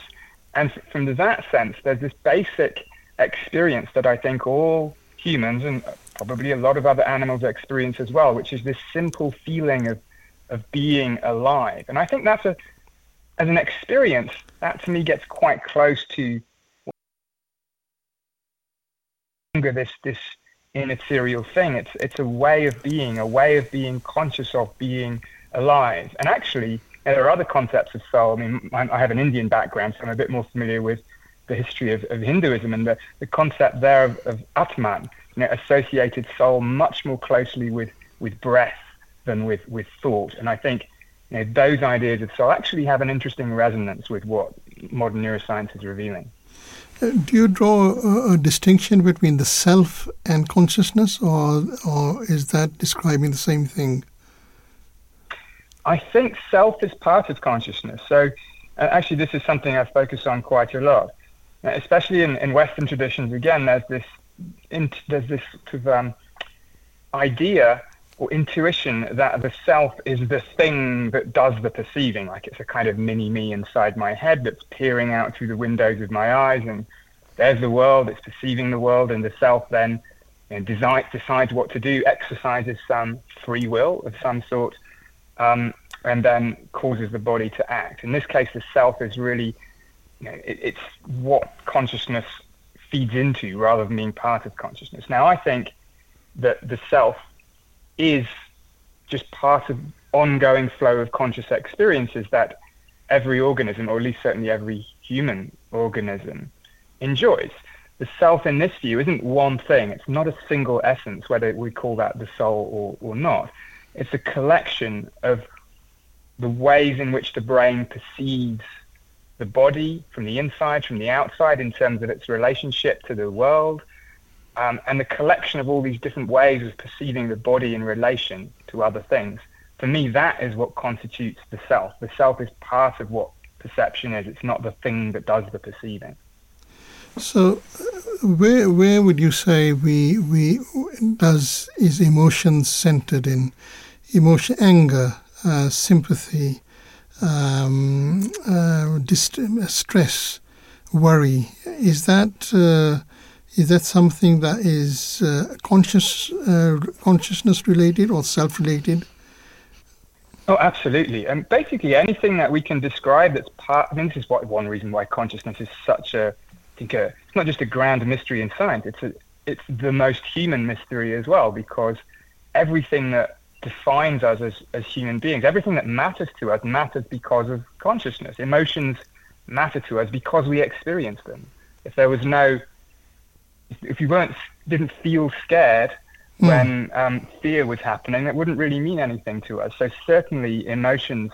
And from that sense, there's this basic experience that I think all humans and probably a lot of other animals experience as well, which is this simple feeling of, of being alive. And I think that's a, as an experience, that to me gets quite close to this this immaterial thing. It's it's a way of being, a way of being conscious of being alive. And actually, there are other concepts of soul. I mean, I have an Indian background, so I'm a bit more familiar with the history of, of Hinduism and the, the concept there of, of Atman, you know, associated soul much more closely with, with breath than with, with thought. And I think you know, those ideas of soul actually have an interesting resonance with what modern neuroscience is revealing. Uh, do you draw a, a, distinction between the self and consciousness, or or is that describing the same thing? I think self is part of consciousness. So, uh, actually, this is something I focus on quite a lot, uh, especially in, in Western traditions. Again, there's this in, there's this sort of um, idea or intuition that the self is the thing that does the perceiving, like it's a kind of mini me inside my head that's peering out through the windows of my eyes, and there's the world, it's perceiving the world, and the self then you know, decides, decides what to do, exercises some free will of some sort, um, and then causes the body to act. In this case, the self is really, you know, it, it's what consciousness feeds into rather than being part of consciousness. Now, I think that the self is just part of ongoing flow of conscious experiences that every organism, or at least certainly every human organism, enjoys. The self in this view isn't one thing. It's not a single essence, whether we call that the soul or, or not. It's a collection of the ways in which the brain perceives the body from the inside, from the outside, in terms of its relationship to the world, um, and the collection of all these different ways of perceiving the body in relation to other things. For me, that is what constitutes the self. The self is part of what perception is. It's not the thing that does the perceiving. So, uh, where where would you say we we does is emotion centered in emotion, anger, uh, sympathy, um, uh, dist- stress, worry? Is that uh, is that something that is uh, conscious uh, consciousness related or self related? Oh, absolutely. And basically, anything that we can describe that's part. I mean, this is what one reason why consciousness is such a. Think a, it's not just a grand mystery in science. It's a. It's the most human mystery as well because everything that defines us as, as human beings, everything that matters to us matters because of consciousness. Emotions matter to us because we experience them. If there was no, if you weren't didn't feel scared mm. when um, fear was happening, that wouldn't really mean anything to us. So certainly emotions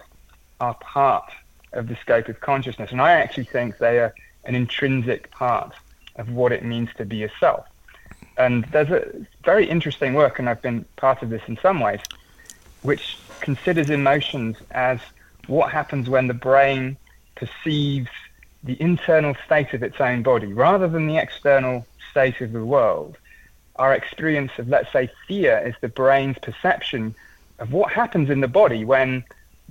are part of the scope of consciousness, and I actually think they are an intrinsic part of what it means to be a self. And there's a very interesting work, and I've been part of this in some ways, which considers emotions as what happens when the brain perceives the internal state of its own body rather than the external state of the world. Our experience of, let's say, fear is the brain's perception of what happens in the body when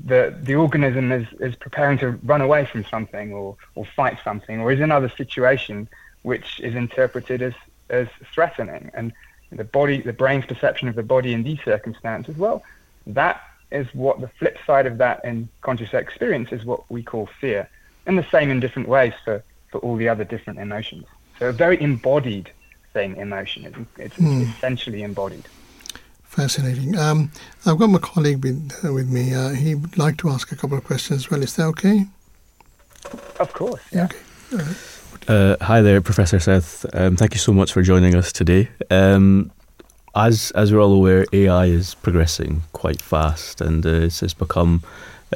the, the organism is, is preparing to run away from something or, or fight something or is in another situation which is interpreted as as threatening. And the body, the brain's perception of the body in these circumstances, well, that is what the flip side of that in conscious experience is what we call fear. And the same in different ways for, for all the other different emotions. So a very embodied thing, emotion. It's, it's mm. essentially embodied. Fascinating. Um, I've got my colleague with, uh, with me. Uh, he would like to ask a couple of questions as well. Is that okay? Of course. Yeah. Okay. Uh, hi there, Professor Seth. Um, thank you so much for joining us today. Um, as as we're all aware, AI is progressing quite fast, and uh, it's, it's become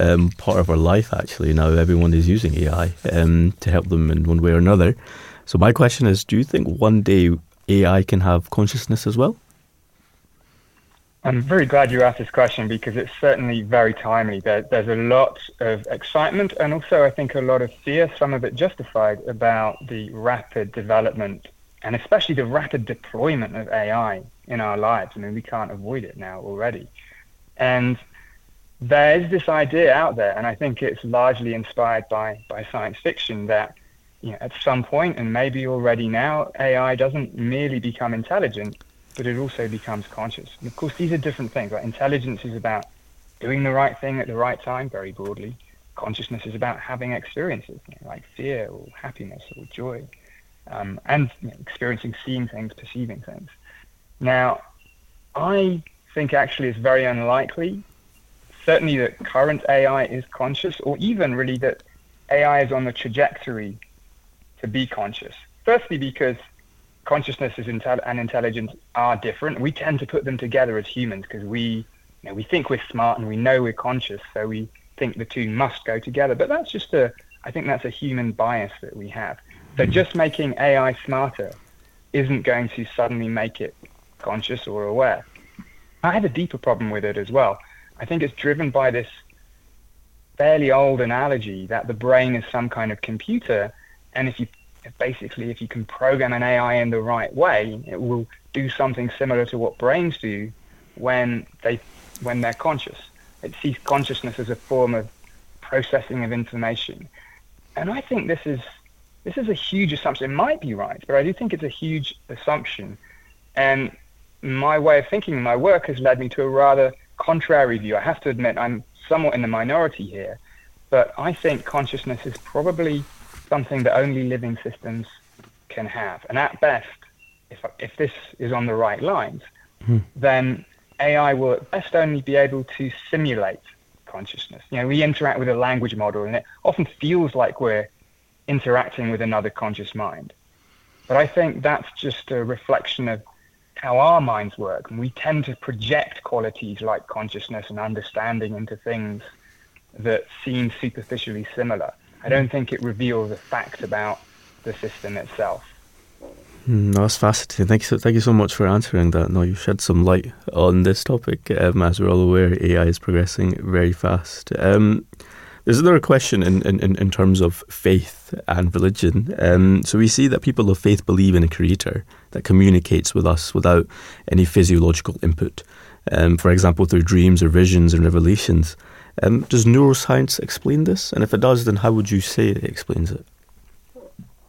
um, part of our life. Actually, now everyone is using AI um, to help them in one way or another. So my question is: Do you think one day AI can have consciousness as well? I'm very glad you asked this question because it's certainly very timely. There, there's a lot of excitement and also, I think, a lot of fear, some of it justified, about the rapid development and especially the rapid deployment of AI in our lives. I mean, we can't avoid it now already. And there is this idea out there, and I think it's largely inspired by, by science fiction that you know, at some point, and maybe already now, AI doesn't merely become intelligent, but it also becomes conscious. And of course, these are different things. Right? Intelligence is about doing the right thing at the right time, very broadly. Consciousness is about having experiences you know, like fear or happiness or joy, um, and you know, experiencing, seeing things, perceiving things. Now, I think actually it's very unlikely, certainly that current AI is conscious, or even really that AI is on the trajectory to be conscious. Firstly, because consciousness intel- and intelligence are different. We tend to put them together as humans because we, you know, we think we're smart and we know we're conscious, so we think the two must go together. But that's just a, I think that's a human bias that we have. So mm-hmm. just making AI smarter isn't going to suddenly make it conscious or aware. I have a deeper problem with it as well. I think it's driven by this fairly old analogy that the brain is some kind of computer, and if you basically, if you can program an AI in the right way, it will do something similar to what brains do when they when they're conscious. It sees consciousness as a form of processing of information, and I think this is this is a huge assumption. It might be right, but I do think it's a huge assumption. And my way of thinking, my work has led me to a rather contrary view. I have to admit, I'm somewhat in the minority here, but I think consciousness is probably something that only living systems can have. And at best, if, if this is on the right lines, mm. then AI will at best only be able to simulate consciousness. You know, we interact with a language model, and it often feels like we're interacting with another conscious mind. But I think that's just a reflection of how our minds work. And we tend to project qualities like consciousness and understanding into things that seem superficially similar. I don't think it reveals a fact about the system itself. Mm, that's fascinating. Thank you, so, thank you so much for answering that. Now, you shed some light on this topic. Um, as we're all aware, AI is progressing very fast. Um, there's another question in, in, in terms of faith and religion. Um, so we see that people of faith believe in a creator that communicates with us without any physiological input. Um, for example, through dreams or visions and revelations. Um, does neuroscience explain this? And if it does, then how would you say it explains it?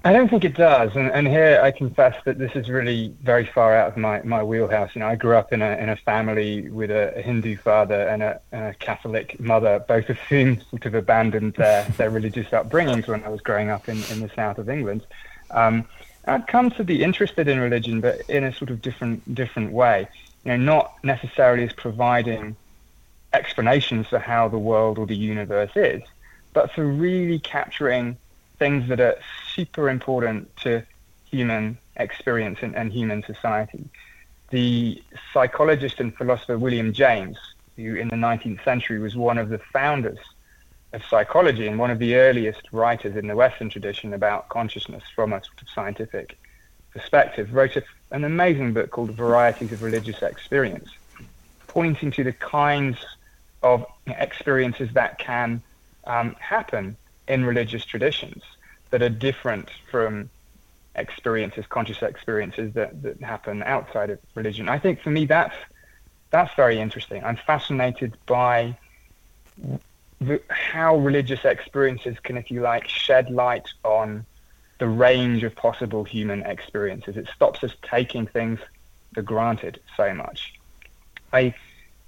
I don't think it does, and, and here I confess that this is really very far out of my, my wheelhouse. You know, I grew up in a in a family with a, a Hindu father and a, and a, Catholic mother, both of whom sort of abandoned their, (laughs) their religious upbringings when I was growing up in, in the south of England. Um, I'd come to be interested in religion, but in a sort of different different way. You know, not necessarily as providing explanations for how the world or the universe is, but for really capturing things that are super important to human experience and, and human society. The psychologist and philosopher William James, who in the 19th century was one of the founders of psychology and one of the earliest writers in the Western tradition about consciousness from a sort of scientific perspective, wrote a, an amazing book called Varieties of Religious Experience, pointing to the kinds of experiences that can um, happen in religious traditions that are different from experiences, conscious experiences that, that happen outside of religion. I think for me that's that's very interesting. I'm fascinated by the, how religious experiences can, if you like, shed light on the range of possible human experiences. It stops us taking things for granted so much. I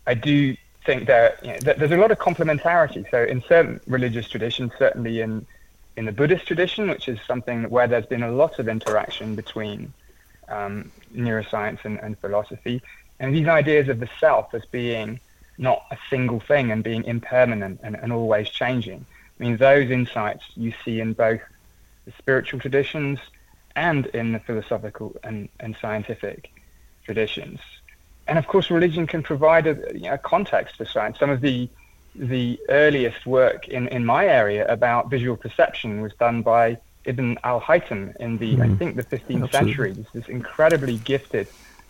I do think that, you know, that there's a lot of complementarity. So in certain religious traditions, certainly in in the Buddhist tradition, which is something where there's been a lot of interaction between um, neuroscience and, and, philosophy, and these ideas of the self as being not a single thing and being impermanent and, and always changing. I mean, those insights you see in both the spiritual traditions and in the philosophical and, and scientific traditions. And of course, religion can provide a, you know, a context for science. Some of the the earliest work in, in my area about visual perception was done by Ibn al-Haytham in the, mm. I hmm. think, the 15th Absolutely. century. This, this incredibly gifted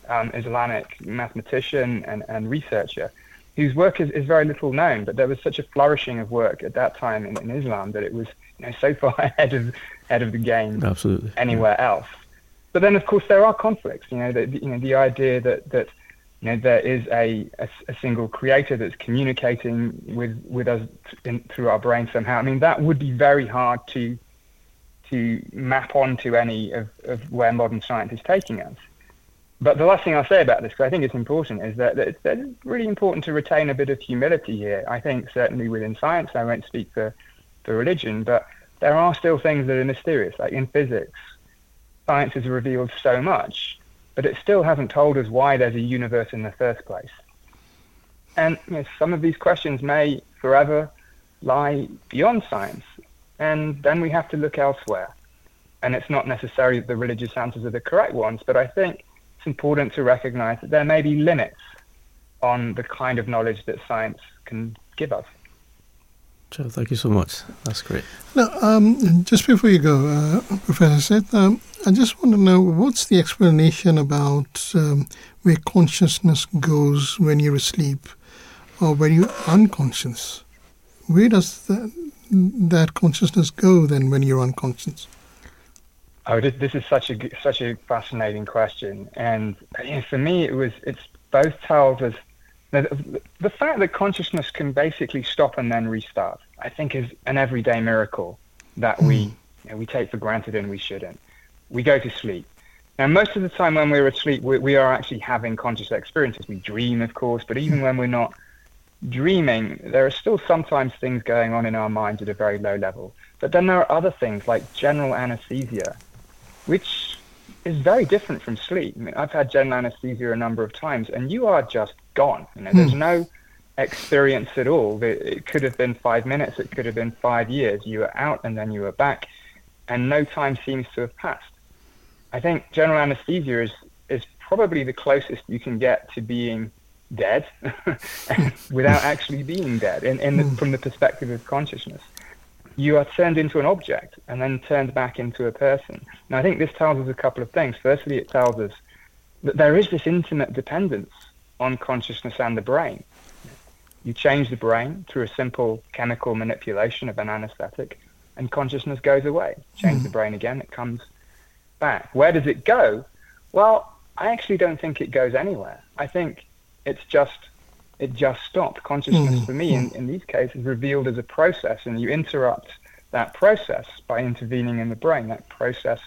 um, Islamic mathematician and, and researcher whose work is, is very little known, but there was such a flourishing of work at that time in, in Islam that it was you know, so (laughs) far ahead of, ahead of the game Absolutely. anywhere yeah. else. But then, of course, there are conflicts. You know, the, you know, the idea that, that you know, there is a, a, a, single creator that's communicating with, with us in, through our brain somehow. I mean, that would be very hard to to map onto any of, of where modern science is taking us. But the last thing I'll say about this, because I think it's important, is that, that it's, that it's really important to retain a bit of humility here. I think certainly within science, I won't speak for, for religion, but there are still things that are mysterious, like in physics. Science has revealed so much, but it still hasn't told us why there's a universe in the first place. And you know, some of these questions may forever lie beyond science, and then we have to look elsewhere. And it's not necessarily that the religious answers are the correct ones, but I think it's important to recognize that there may be limits on the kind of knowledge that science can give us. Joe, thank you so much. That's great. Now, um, just before you go, uh, Professor Seth, um, I just want to know what's the explanation about um, where consciousness goes when you're asleep or when you're unconscious? Where does that, that consciousness go then when you're unconscious? Oh, this is such a such a fascinating question, and for me, it was it's both tells us now, the, the fact that consciousness can basically stop and then restart, I think, is an everyday miracle that we hmm. you know, we take for granted and we shouldn't. We go to sleep. Now, most of the time when we're asleep, we, we are actually having conscious experiences. We dream, of course, but even when we're not dreaming, there are still sometimes things going on in our minds at a very low level. But then there are other things like general anesthesia, which is very different from sleep. I mean, I've had general anesthesia a number of times, and you are just gone. You know, there's hmm. no experience at all. It could have been five minutes, it could have been five years. You were out and then you were back, and no time seems to have passed. I think general anesthesia is is probably the closest you can get to being dead (laughs) without actually being dead in, in the, hmm. from the perspective of consciousness you are turned into an object and then turned back into a person. Now, I think this tells us a couple of things. Firstly, it tells us that there is this intimate dependence on consciousness and the brain. You change the brain through a simple chemical manipulation of an anesthetic, and consciousness goes away. Change mm. the brain again, it comes back. Where does it go? Well, I actually don't think it goes anywhere. I think it's just it just stopped. Consciousness, mm. for me, in, in these cases, is revealed as a process, and you interrupt that process by intervening in the brain. That process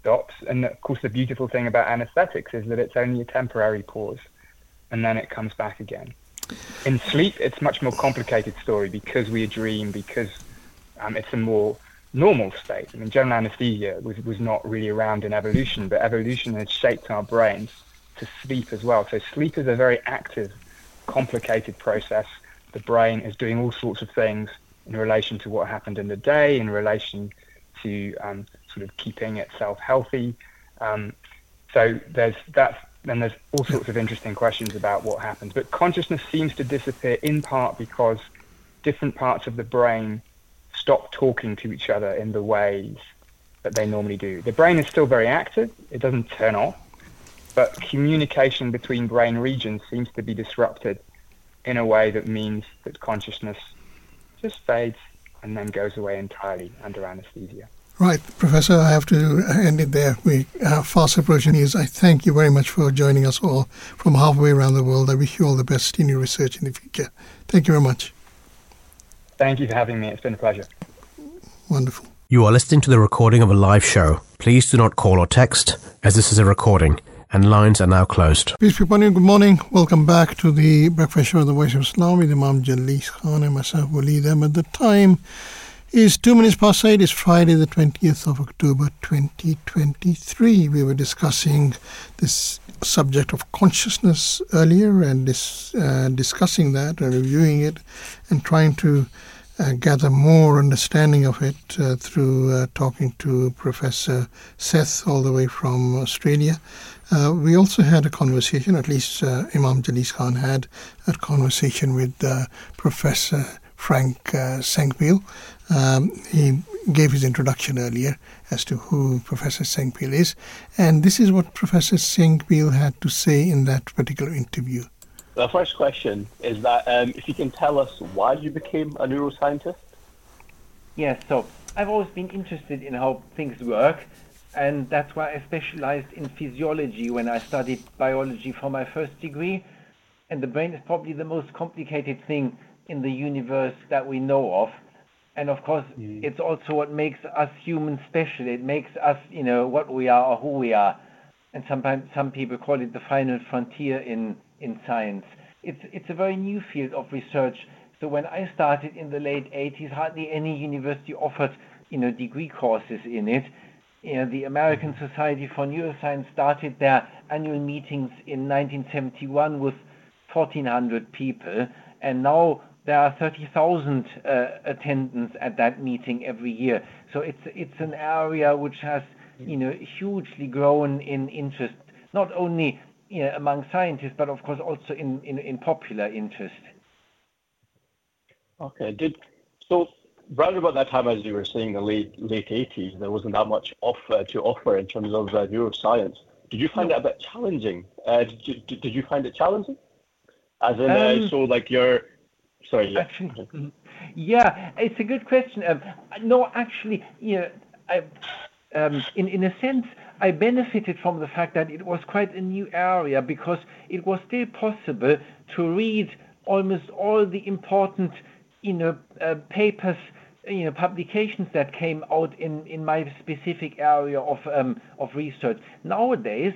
stops. And of course, the beautiful thing about anesthetics is that it's only a temporary pause, and then it comes back again. In sleep, it's much more complicated story because we dream, because um, it's a more normal state. I mean, general anesthesia was, was not really around in evolution, but evolution has shaped our brains to sleep as well. So sleep is a very active complicated process. The brain is doing all sorts of things in relation to what happened in the day, in relation to um, sort of keeping itself healthy. Um, so there's that. Then there's all sorts of interesting questions about what happens. But consciousness seems to disappear in part because different parts of the brain stop talking to each other in the ways that they normally do. The brain is still very active. It doesn't turn off but communication between brain regions seems to be disrupted in a way that means that consciousness just fades and then goes away entirely under anesthesia. Right, Professor, I have to end it there. We are fast approaching news. I thank you very much for joining us all from halfway around the world. I wish you all the best in your research in the future. Thank you very much. Thank you for having me. It's been a pleasure. Wonderful. You are listening to the recording of a live show. Please do not call or text, as this is a recording and lines are now closed. Peace be upon you. Good morning. Welcome back to the breakfast show of the Voice of Islam with Imam Jalees Khan and myself, Waleed Ahmad. The time is two minutes past eight. It's Friday, the 20th of October, 2023. We were discussing this subject of consciousness earlier and this, uh, discussing that and reviewing it and trying to gather more understanding of it uh, through uh, talking to Professor Seth all the way from Australia. Uh, we also had a conversation, at least uh, Imam Jalees Khan had a conversation with uh, Professor Frank uh, Sengpiel. Um, he gave his introduction earlier as to who Professor Sengpiel is, and this is what Professor Sengpiel had to say in that particular interview. The first question is that um, if you can tell us why you became a neuroscientist? Yes, so I've always been interested in how things work and that's why I specialized in physiology when I studied biology for my first degree. And the brain is probably the most complicated thing in the universe that we know of. And of course, mm. it's also what makes us humans special. It makes us, you know, what we are or who we are. And sometimes some people call it the final frontier in, in science. It's, it's a very new field of research. So when I started in the late 80s, hardly any university offered, you know, degree courses in it you know, the American Society for Neuroscience started their annual meetings in 1971 with 1,400 people, and now there are 30,000 uh, attendants at that meeting every year. So it's it's an area which has you know hugely grown in interest, not only you know, among scientists, but of course also in, in, in popular interest. Okay. Did so round about that time, as you were saying, the late late eighties, there wasn't that much offer to offer in terms of uh, neuroscience. Did you find no. it a bit challenging? Uh, did, you, did you find it challenging? As in, uh, um, so like you're, sorry, yeah. Actually, yeah, it's a good question. Um, no, actually, yeah, I, um, in in a sense, I benefited from the fact that it was quite a new area because it was still possible to read almost all the important you know, uh, papers, you know, publications that came out in, in my specific area of, um, of research. Nowadays,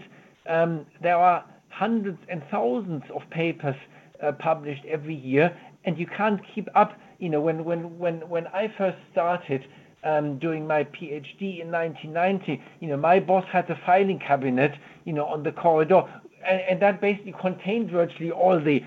um, there are hundreds and thousands of papers uh, published every year, and you can't keep up. You know, when, when, when, when I first started, um, during my PhD in 1990, you know, my boss had a filing cabinet, you know, on the corridor, and, and that basically contained virtually all the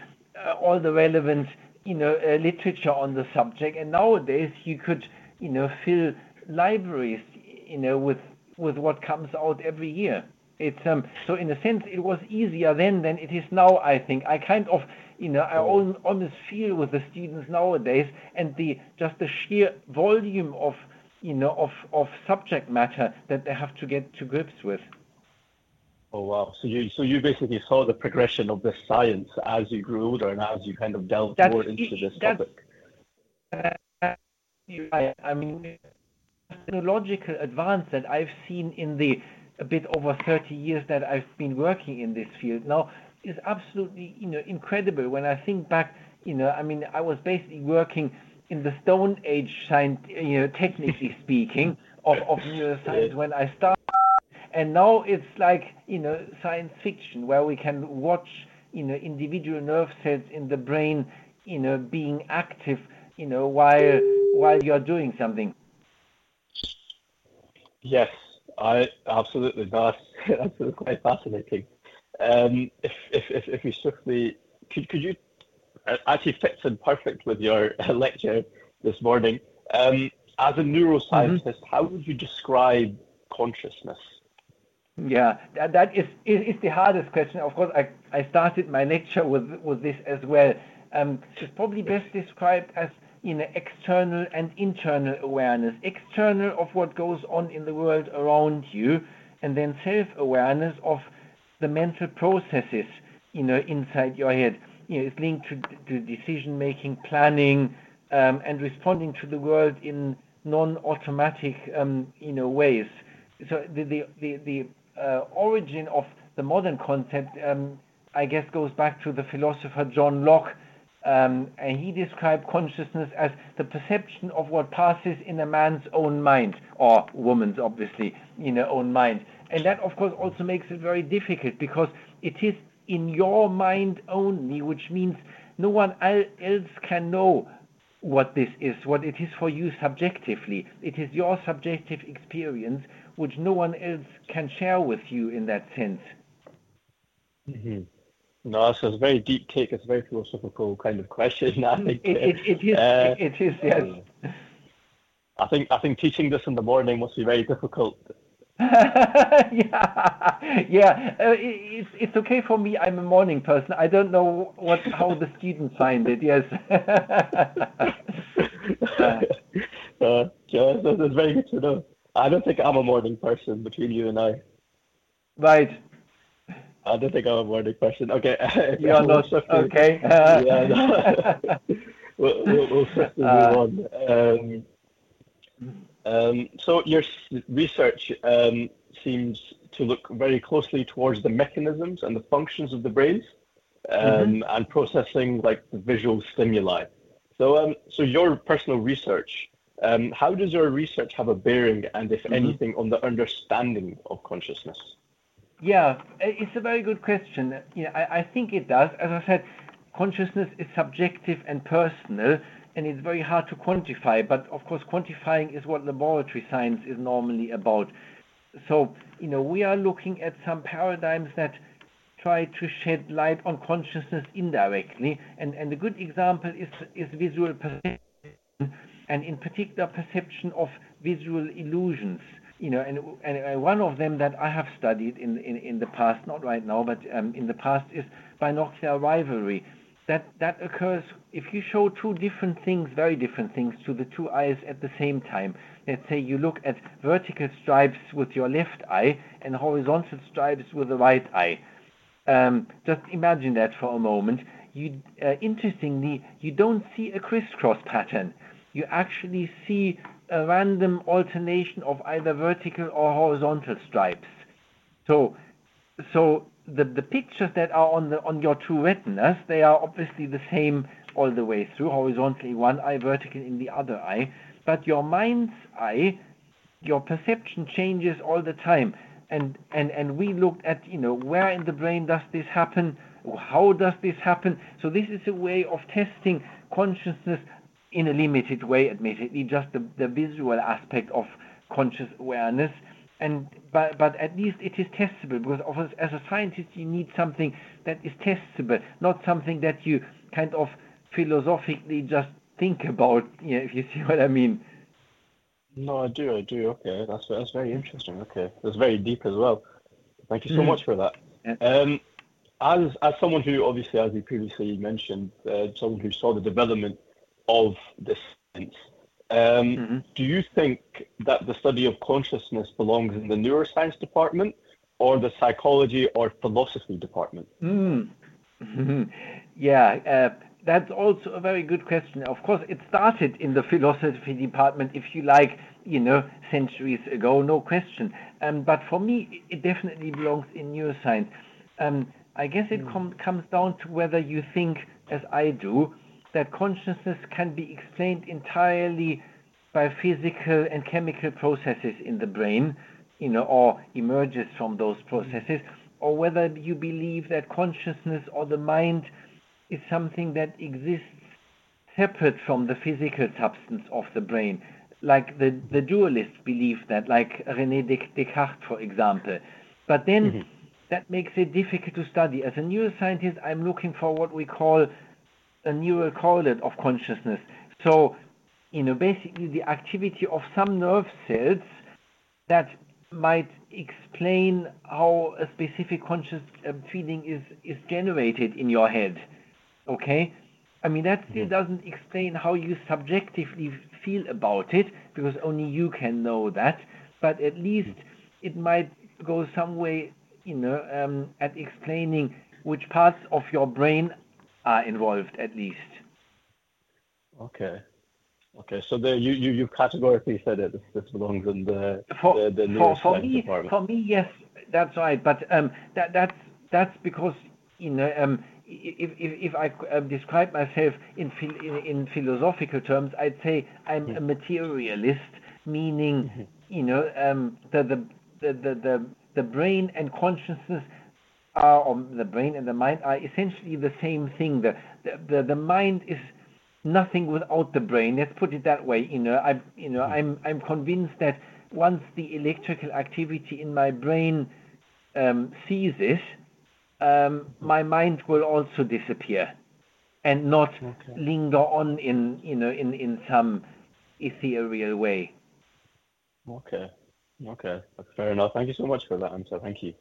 uh, all the relevant, you know, uh, literature on the subject. And nowadays, you could, you know, fill libraries, you know, with with what comes out every year. It's um so in a sense it was easier then than it is now. I think I kind of you know I almost feel with the students nowadays and the just the sheer volume of you know of of subject matter that they have to get to grips with. Oh wow! So you so you basically saw the progression of the science as you grew older and as you kind of delved that's, more into this topic. I, I mean, technological advance that I've seen in the a bit over 30 years that I've been working in this field now is absolutely you know incredible. When I think back, you know, I mean, I was basically working in the Stone Age, you know, technically (laughs) speaking, of, of neuroscience when I started. And now it's like, you know, science fiction where we can watch, you know, individual nerve cells in the brain, you know, being active, you know, while while you're doing something. Yes, I absolutely. (laughs) That's that's quite fascinating. Um, if, if if if you swiftly could could you actually fits in perfect with your (laughs) lecture this morning. Um, as a neuroscientist, mm-hmm. how would you describe consciousness? Yeah, that, that is, is, is the hardest question. Of course, I, I started my lecture with with this as well. Um, it's probably best described as you know external and internal awareness. External of what goes on in the world around you, and then self-awareness of the mental processes you know inside your head. You know, it's linked to, to decision-making, planning, um, and responding to the world in non-automatic um, you know ways. So the the the, the uh, origin of the modern concept, um, I guess, goes back to the philosopher John Locke, um, and he described consciousness as the perception of what passes in a man's own mind, or woman's, obviously, in her own mind. And that, of course, also makes it very difficult because it is in your mind only, which means no one else can know what this is, what it is for you subjectively. It is your subjective experience, which no one else can share with you in that sense. Mm-hmm. No, it's a very deep take. It's a very philosophical kind of question. (laughs) I think it, it, it is. Uh, it is. Yes. I think I think teaching this in the morning must be very difficult. (laughs) yeah, yeah. Uh, it's it's okay for me. I'm a morning person. I don't know what how the students find it. Yes. (laughs) uh, yeah, that's very good to know. I don't think I'm a morning person between you and I. Right. I don't think I'm a morning person. Okay. (laughs) You're not okay. yeah, no. we'll, we'll, we'll move uh, on. Um, so your research um, seems to look very closely towards the mechanisms and the functions of the brain um, mm-hmm. and processing like the visual stimuli. So, um, so your personal research um, how does your research have a bearing, and if mm-hmm. anything, on the understanding of consciousness? Yeah, it's a very good question. I think it does. As I said, consciousness is subjective and personal, and it's very hard to quantify. But of course, quantifying is what laboratory science is normally about. So, you know, we are looking at some paradigms that try to shed light on consciousness indirectly, and, and a good example is, is visual perception and in particular perception of visual illusions. You know, and, and one of them that I have studied in, in, in the past, not right now, but um, in the past, is binocular rivalry. That, that occurs if you show two different things, very different things, to the two eyes at the same time. Let's say you look at vertical stripes with your left eye and horizontal stripes with the right eye. Um, just imagine that for a moment. You, uh, interestingly, you don't see a crisscross pattern you actually see a random alternation of either vertical or horizontal stripes. So, so the, the pictures that are on the on your two retinas, they are obviously the same all the way through, horizontally one eye, vertically in the other eye. But your mind's eye, your perception changes all the time. And, and, and we looked at, you know, where in the brain does this happen? How does this happen? So this is a way of testing consciousness in a limited way, admittedly, just the, the visual aspect of conscious awareness. And but but at least it is testable because of, as a scientist you need something that is testable, not something that you kind of philosophically just think about. You know, if you (laughs) see what I mean. No, I do, I do. Okay, that's that's very interesting. Okay, that's very deep as well. Thank you so mm. much for that. Yeah. Um, as as someone who obviously, as you previously mentioned, uh, someone who saw the development of this science, um, mm-hmm. do you think that the study of consciousness belongs in the neuroscience department or the psychology or philosophy department? Mm. yeah, uh, that's also a very good question. Of course, it started in the philosophy department, if you like, you know, centuries ago, no question. Um, but for me, it definitely belongs in neuroscience. Um, I guess it hmm. com- comes down to whether you think, as I do, that consciousness can be explained entirely by physical and chemical processes in the brain, you know, or emerges from those processes, or whether you believe that consciousness or the mind is something that exists separate from the physical substance of the brain. Like the, the dualists believe that, like René Descartes, for example. But then mm-hmm. that makes it difficult to study. As a neuroscientist, I'm looking for what we call a neural correlate of consciousness. So, you know, basically the activity of some nerve cells that might explain how a specific conscious uh, feeling is, is generated in your head. Okay? I mean, that still mm-hmm. doesn't explain how you subjectively feel about it, because only you can know that. But at least mm-hmm. it might go some way, you know, um, at explaining which parts of your brain are involved, at least. Okay. Okay, so there you, you, you've categorically said it. This, this belongs in the for, the, the for, for me, department. For me, yes, that's right. But um, that that's that's because you know um, if, if, if I uh, describe myself in, in, in philosophical terms, I'd say I'm a materialist, meaning, mm-hmm. you know, um, the, the, the, the, the brain and consciousness are, or the brain and the mind are essentially the same thing. The, the, the, mind is nothing without the brain. Let's put it that way. You know, I, you know, mm-hmm. I'm, I'm convinced that once the electrical activity in my brain um, ceases, um, my mind will also disappear and not okay. linger on in you know in in some ethereal way. Okay, okay, that's fair enough. Thank you so much for that answer. Thank you.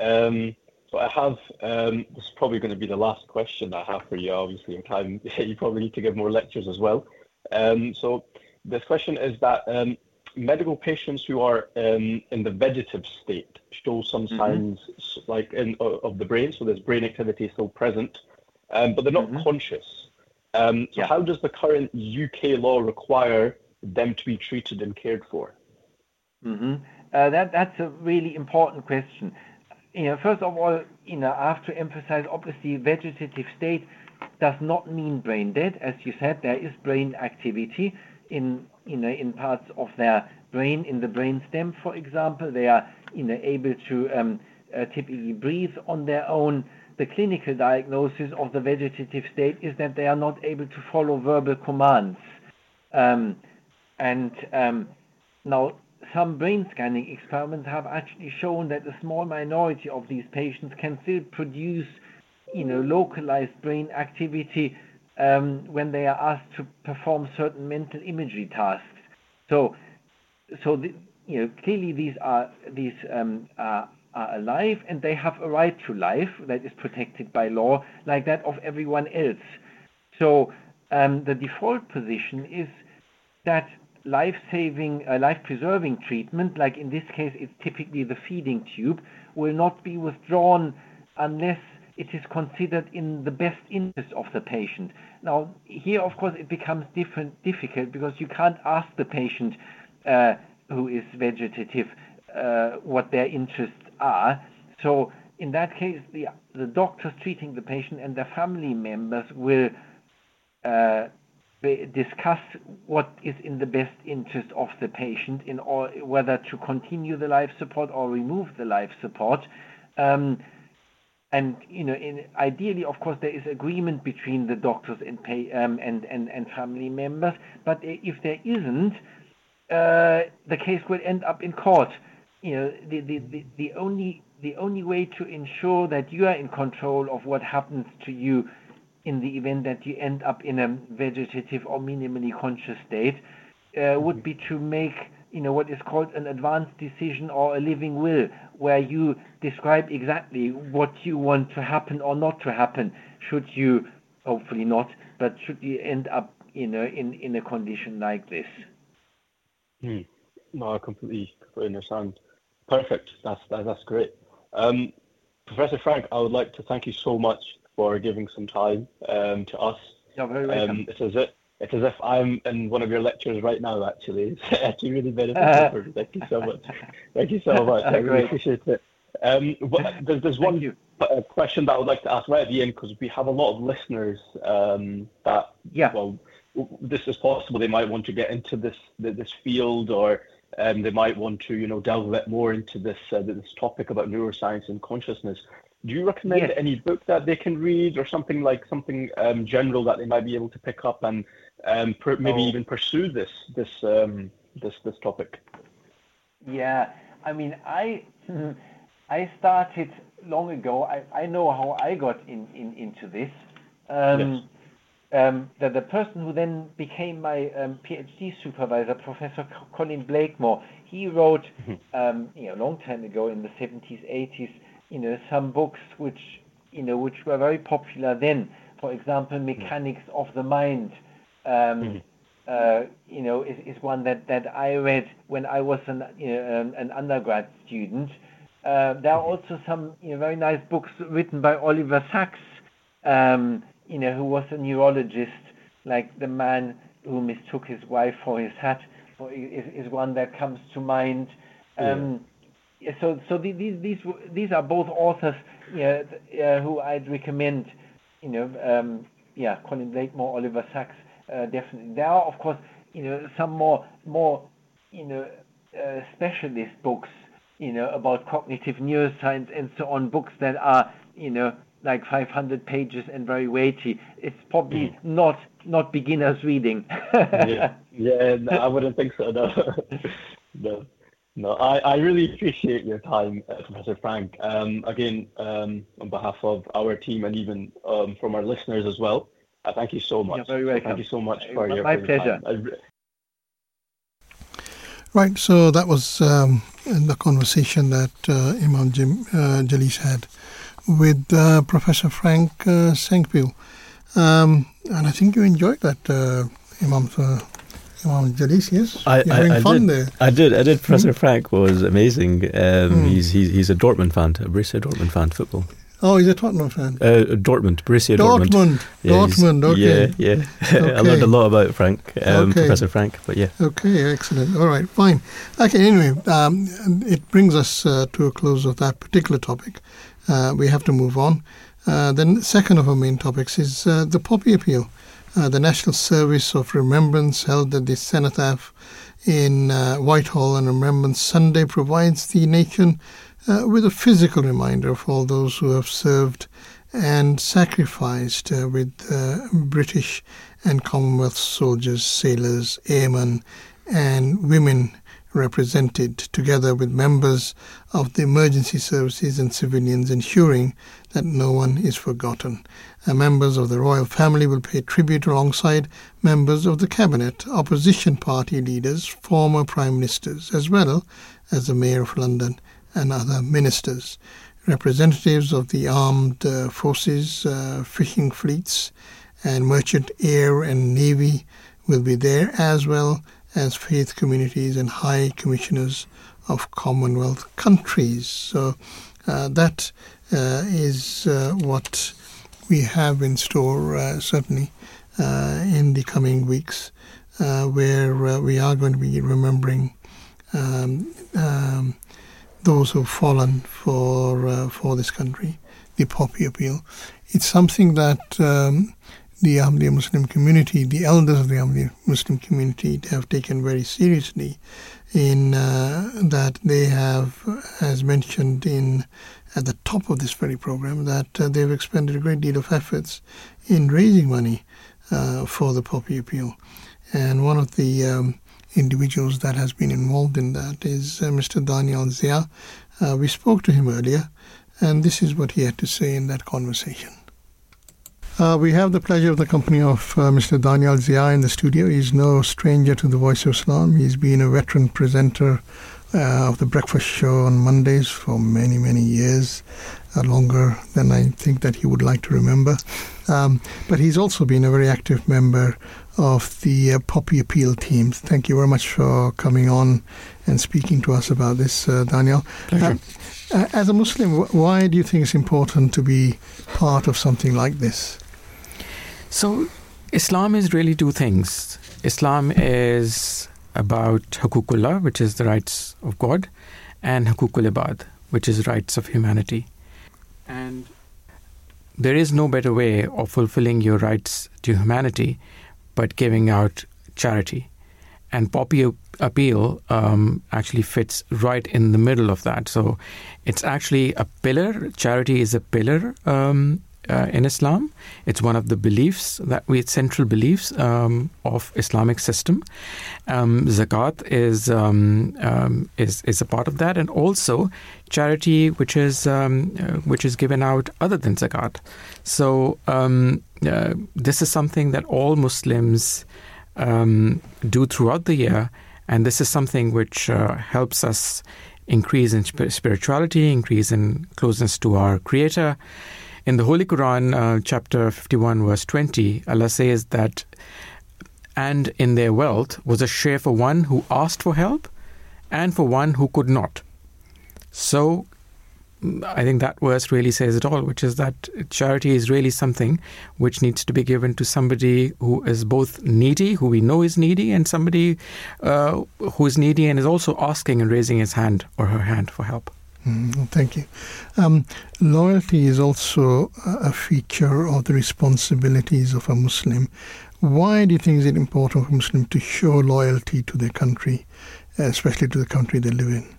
Um, so I have um, this is probably going to be the last question I have for you. Obviously, in time (laughs) you probably need to give more lectures as well. Um, so this question is that um, medical patients who are um, in the vegetative state show some mm-hmm. signs like in of the brain, so there's brain activity still present, um, but they're not mm-hmm. conscious. Um, so yeah. how does the current UK law require them to be treated and cared for? Mm-hmm. Uh, that that's a really important question. First of all, you know, I have to emphasize obviously vegetative state does not mean brain dead. As you said, there is brain activity in in parts of their brain, in the brain stem, for example. They are you know able to um, uh, typically breathe on their own. The clinical diagnosis of the vegetative state is that they are not able to follow verbal commands. Um, and um, now, some brain scanning experiments have actually shown that a small minority of these patients can still produce, you know, localized brain activity um, when they are asked to perform certain mental imagery tasks. So, so the, you know, clearly these are these um, are, are alive and they have a right to life that is protected by law, like that of everyone else. So um, the default position is that life-saving, uh, life-preserving treatment, like in this case, it's typically the feeding tube, will not be withdrawn unless it is considered in the best interest of the patient. Now, here, of course, it becomes different, difficult because you can't ask the patient uh, who is vegetative uh, what their interests are. So, in that case, the, the doctors treating the patient and their family members will uh, discuss what is in the best interest of the patient in or whether to continue the life support or remove the life support. Um, and you know, in, ideally, of course, there is agreement between the doctors and pay, um, and, and and family members. But if there isn't, uh, the case will end up in court. You know, the, the, the, the only the only way to ensure that you are in control of what happens to you in the event that you end up in a vegetative or minimally conscious state uh, would be to make you know what is called an advanced decision or a living will where you describe exactly what you want to happen or not to happen should you hopefully not but should you end up you know in in a condition like this. Hmm. no i completely completely understand. Perfect. That's that, that's great. Um, professor frank i would like to thank you so much for giving some time um, to us You're very welcome. um, it's as if it's as if I'm in one of your lectures right now. Actually, (laughs) it's actually really beneficial. (laughs) Thank you so much. Thank you so (laughs) much. I really appreciate it. Um, there's, there's one question that I would like to ask right at the end because we have a lot of listeners um, that, yeah. well, this is possible. They might want to get into this this field, or um, they might want to, you know, delve a bit more into this uh, this topic about neuroscience and consciousness. Do you recommend yes. any book that they can read, or something like something um, general that they might be able to pick up and um, per, maybe oh. even pursue this this um, this this topic? Yeah, I mean, I (laughs) I started long ago. I, I know how I got in, in into this. Um, yes. um, the, the person who then became my um, PhD supervisor, Professor Colin Blakemore, he wrote, um, you know, a long time ago in the 70s, 80s, you know, some books which, you know, which were very popular then. For example, Mechanics of the Mind, um, uh, you know, is, is one that, that I read when I was an, you know, um, an undergrad student. Uh, there are also some you know, very nice books written by Oliver Sacks, um, you know, who was a neurologist, like The Man Who Mistook His Wife for His Hat, is, is one that comes to mind. Um, yeah. So, so these these these are both authors you know, uh, who I'd recommend. You know, um, yeah, Colin Blakemore, Oliver Sacks. Uh, definitely. There are, of course, you know, some more, more, you know, uh, specialist books, you know, about cognitive neuroscience and so on. Books that are, you know, like 500 pages and very weighty. It's probably mm. not not beginners reading. (laughs) yeah, yeah, no, I wouldn't think so. No, (laughs) no, no. I, I really appreciate your time, uh, Professor Frank. Um, again, um, on behalf of our team and even um, from our listeners as well. Uh, thank you so much. You're very welcome. Thank you so much for my, your my for pleasure. Your right. So that was um, the conversation that uh, Imam Jim uh, Jalees had with uh, Professor Frank uh, Sengpiel. Um, and I think you enjoyed that, uh, Imam. Imam Jalees, yes, I, You're having I, I fun did. there. I did. I did. Professor Frank was amazing. Um, Mm. He's he's he's a Dortmund fan, a Borussia Dortmund fan, football. Oh, he's a Tottenham fan. Uh, Dortmund, Borussia Dortmund. Dortmund. Yeah, Dortmund. Okay. Yeah, yeah. Okay. (laughs) I learned a lot about Frank, um, Okay. Professor Frank. But yeah, Okay, excellent. All right, fine. Okay, anyway, um, it brings us uh, to a close of that particular topic. Uh, we have to move on. Uh, the second of our main topics is uh, the Poppy Appeal, uh, the National Service of Remembrance held at the Cenotaph in uh, Whitehall on Remembrance Sunday provides the nation uh, with a physical reminder of all those who have served and sacrificed uh, with uh, British and Commonwealth soldiers, sailors, airmen, and women represented, together with members of the emergency services and civilians, ensuring that no one is forgotten. Members of the royal family will pay tribute alongside members of the cabinet, opposition party leaders, former prime ministers, as well as the mayor of London and other ministers. Representatives of the armed uh, forces, uh, fishing fleets, and merchant air and navy will be there, as well as faith communities and high commissioners of Commonwealth countries. So uh, that uh, is uh, what we have in store, uh, certainly uh, in the coming weeks, uh, where uh, we are going to be remembering um, um, those who've fallen for uh, for this country, the Poppy Appeal. It's something that um, the Ahmadiyya Muslim community, the elders of the Ahmadiyya Muslim community, have taken very seriously in uh, that they have, as mentioned in at the top of this very program that uh, they've expended a great deal of efforts in raising money uh, for the Poppy Appeal. And one of the um, individuals that has been involved in that is uh, Mr. Danayal Zia. Uh, we spoke to him earlier, and this is what he had to say in that conversation. Uh, we have the pleasure of the company of uh, Mr. Danayal Zia in the studio. He's no stranger to the Voice of Islam. He's been a veteran presenter uh, of the breakfast show on Mondays for many, many years, uh, longer than I think that he would like to remember. Um, but he's also been a very active member of the uh, Poppy Appeal team. Thank you very much for coming on and speaking to us about this, uh, Danayal. Pleasure. as a Muslim, why do you think it's important to be part of something like this? So, Islam is really two things. Islam is about hukukullah, which is the rights of God, and hukukul ibad, which is rights of humanity. And there is no better way of fulfilling your rights to humanity but giving out charity. And Poppy Appeal um, actually fits right in the middle of that. So it's actually a pillar. Charity is a pillar um, uh, in Islam. It's one of the beliefs that we central beliefs um, of Islamic system. Um, zakat is um, um, is is a part of that, and also charity, which is um, uh, which is given out other than zakat. So um, uh, this is something that all Muslims do throughout the year, and this is something which uh, helps us increase in spirituality, increase in closeness to our Creator. In the Holy Quran, uh, chapter 51, verse 20, Allah says that, and in their wealth was a share for one who asked for help and for one who could not. So, I think that verse really says it all, which is that charity is really something which needs to be given to somebody who is both needy, who we know is needy, and somebody uh, who is needy and is also asking and raising his hand or her hand for help. Mm, thank you. Um, loyalty is also a feature of the responsibilities of a Muslim. Why do you think is it important for Muslims to show loyalty to their country, especially to the country they live in?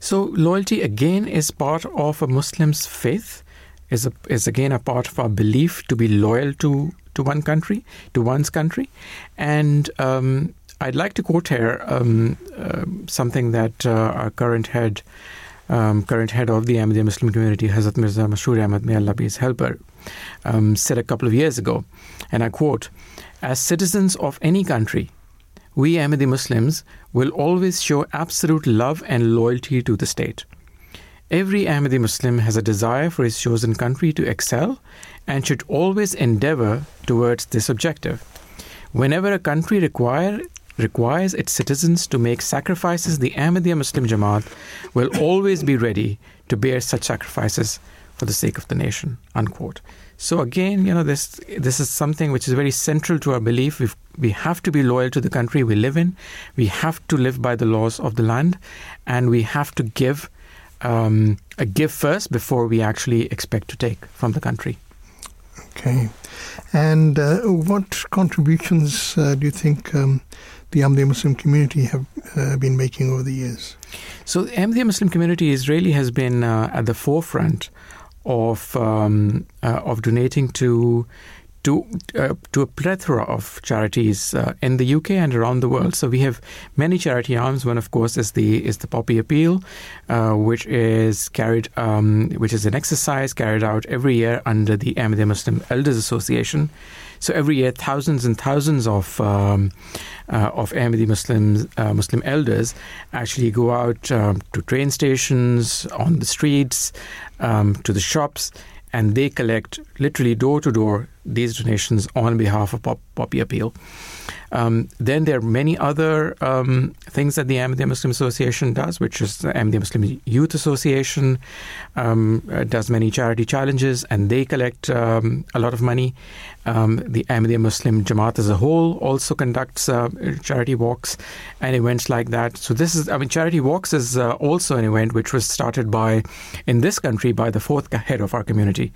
So loyalty again is part of a Muslim's faith. Is a, is again a part of our belief to be loyal to to one country, to one's country, and um, I'd like to quote here um, uh, something that uh, our current head um, current head of the Ahmadiyya Muslim community, Hazrat Mirza Masroor Ahmad, may Allah be his helper, um, said a couple of years ago, and I quote, As citizens of any country, we Ahmadi Muslims will always show absolute love and loyalty to the state. Every Ahmadi Muslim has a desire for his chosen country to excel and should always endeavor towards this objective. Whenever a country require, requires its citizens to make sacrifices, the Ahmadiyya Muslim Jamaat will always be ready to bear such sacrifices for the sake of the nation. Unquote. So again, you know, this this is something which is very central to our belief. we we have to be loyal to the country we live in. We have to live by the laws of the land, and we have to give um, a give first before we actually expect to take from the country. Okay, and uh, what contributions uh, do you think um, the Ahmadiyya Muslim community have uh, been making over the years? So the Ahmadiyya Muslim community Israeli has been uh, at the forefront of um, uh, of donating to to uh, to a plethora of charities uh, in the UK and around the world. So we have many charity arms. One, of course, is the is the Poppy Appeal, uh, which is carried um, which is an exercise carried out every year under the Ahmadiyya Muslim Elders Association. So every year, thousands and thousands of um, uh, of Ahmadi Muslims, uh, Muslim elders actually go out um, to train stations, on the streets, um, to the shops, and they collect literally door to door these donations on behalf of Pop- Poppy Appeal. Um, then there are many other um, things that the Ahmadiyya Muslim Association does, which is the Ahmadiyya Muslim Youth Association um, uh, does many charity challenges, and they collect um, a lot of money. Um, the Ahmadiyya Muslim Jamaat as a whole also conducts uh, charity walks and events like that. So this is, I mean, charity walks is uh, also an event which was started by, in this country, by the fourth head of our community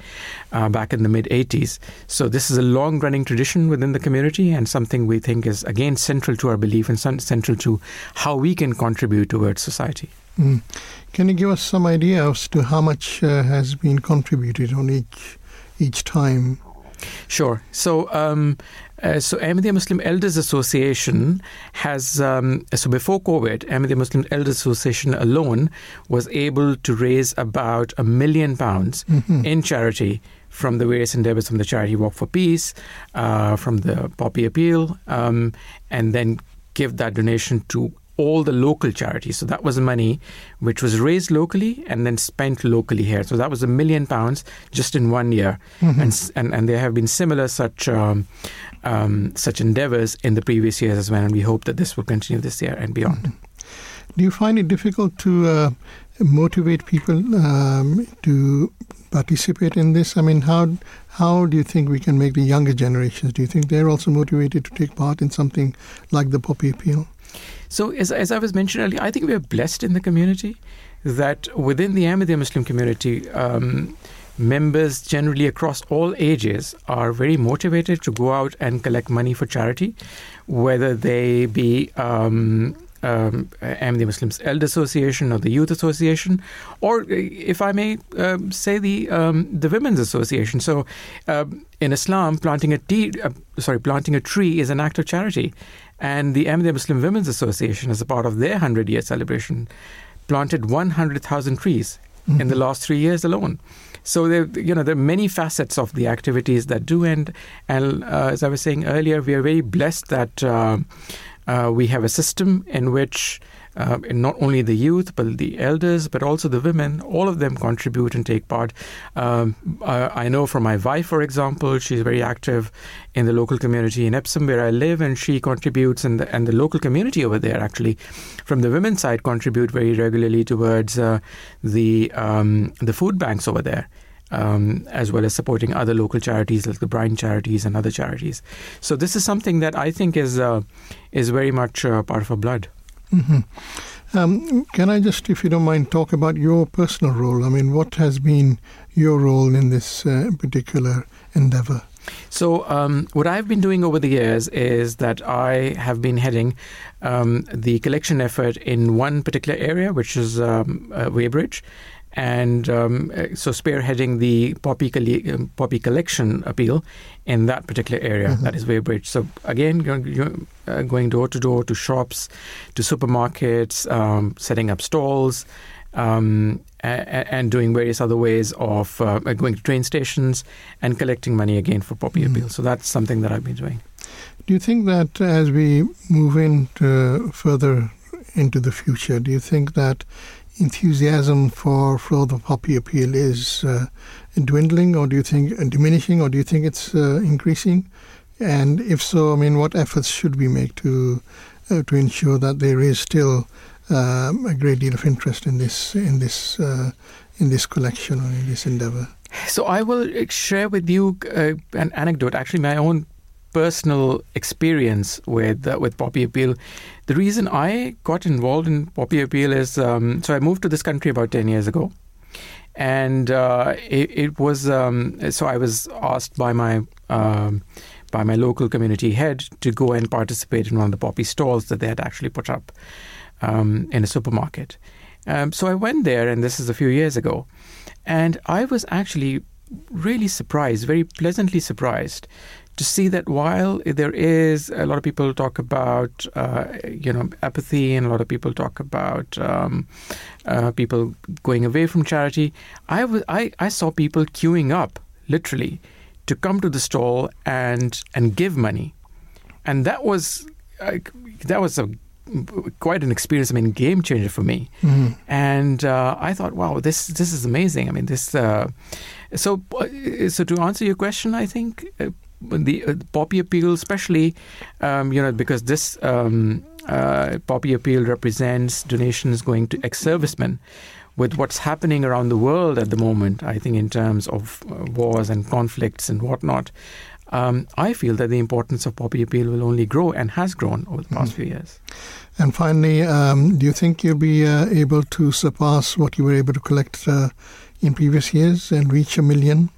uh, back in the mid 80s. So this is a long-running tradition within the community and something we think is again central to our belief and central to how we can contribute towards society. Mm. Can you give us some idea as to how much uh, has been contributed on each each time? Sure. So, um, uh, so Ahmadiyya Muslim Elders Association has um, so before COVID, Ahmadiyya Muslim Elders Association alone was able to raise about a million pounds Mhm. in charity from the various endeavors from the charity Walk for Peace, uh, from the Poppy Appeal, um, and then give that donation to all the local charities. So that was money which was raised locally and then spent locally here. So that was a million pounds just in one year, Mhm. and, and and there have been similar such um, um, such endeavors in the previous years as well. And we hope that this will continue this year and beyond. Do you find it difficult to uh, motivate people um, to participate in this? I mean, how how do you think we can make the younger generations? Do you think they're also motivated to take part in something like the Poppy Appeal? So, as, as I was mentioned earlier, I think we are blessed in the community that within the Ahmadiyya Muslim community, um, members generally across all ages are very motivated to go out and collect money for charity, whether they be um, um, Ahmadiyya Muslims Elder Association or the Youth Association, or uh, if I may um, say the um, the Women's Association. So, um, in Islam, planting a tea, uh, sorry, planting a tree is an act of charity, and the Ahmadiyya Muslim Women's Association, as a part of their hundred year celebration, planted one hundred thousand trees in the last three years alone. So there, you know, there are many facets of the activities that do end. And uh, as I was saying earlier, we are very blessed that uh, uh, we have a system in which uh, not only the youth, but the elders, but also the women, all of them contribute and take part. Um, uh, I know from my wife, for example, she's very active in the local community in Epsom, where I live, and she contributes, and the, and the local community over there actually, from the women's side, contribute very regularly towards uh, the um, the food banks over there. Um, as well as supporting other local charities like the Brine charities and other charities. So this is something that I think is uh, is very much uh, part of our blood. hmm Um, can I just, if you don't mind, talk about your personal role? I mean, what has been your role in this uh, particular endeavor? So, um, what I've been doing over the years is that I have been heading um, the collection effort in one particular area, which is um, uh, Weybridge. And um, uh, so, spearheading the poppy, colle- um, poppy collection appeal in that particular area, that is Weybridge. So, again, uh, going door to door to shops, to supermarkets, um, setting up stalls, um, a- a- and doing various other ways of uh, going to train stations and collecting money again for poppy Mhm. appeal. So that's something that I've been doing. Do you think that as we move into further into the future, do you think that enthusiasm for for the poppy appeal is uh, dwindling, or do you think uh, diminishing, or do you think it's uh, increasing? And if so, I mean, what efforts should we make to uh, to ensure that there is still um, a great deal of interest in this in this uh, in this collection or in this endeavor? So I will uh, share with you an anecdote, actually my own personal experience with uh, with Poppy Appeal. The reason I got involved in Poppy Appeal is um, so I moved to this country about ten years ago, and uh, it, it was um, so I was asked by my um, by my local community head to go and participate in one of the poppy stalls that they had actually put up um, in a supermarket. Um, so I went there, and this is a few years ago, and I was actually really surprised, very pleasantly surprised, to see that while there is a lot of people talk about uh, you know apathy and a lot of people talk about um, uh, people going away from charity, I I, I saw people queuing up literally to come to the stall and and give money, and that was uh, that was a quite an experience. I mean, game changer for me. Mhm. And uh, I thought, wow, this this is amazing. I mean, this. Uh, so uh, so to answer your question, I think uh, the uh, poppy appeal, especially, um, you know, because this um, uh, poppy appeal represents donations going to ex-servicemen. With what's happening around the world at the moment, I think in terms of uh, wars and conflicts and whatnot, um, I feel that the importance of poppy appeal will only grow and has grown over the past few years. And finally, um, do you think you'll be uh, able to surpass what you were able to collect uh, in previous years and reach a million?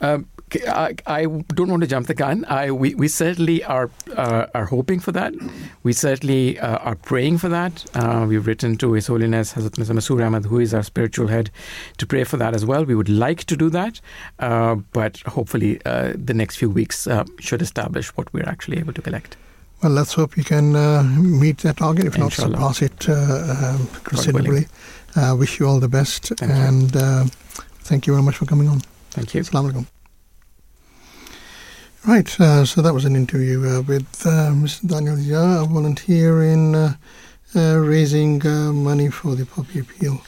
Um, I, I, don't want to jump the gun. I, we, we certainly are uh, are hoping for that. We certainly uh, are praying for that. Uh, we've written to His Holiness Hazrat Mirza Masroor Ahmad, who is our spiritual head, to pray for that as well. We would like to do that, uh, but hopefully uh, the next few weeks uh, should establish what we're actually able to collect. Well, let's hope you can meet that target, if Inshallah. not surpass it um, considerably. I wish you all the best, Thank and thank you very much for coming on. Thank you. Assalamu alaikum. Right, uh, so that was an interview uh, with uh, Mr. Danayal Zia, a volunteer in uh, uh, raising uh, money for the poppy appeal.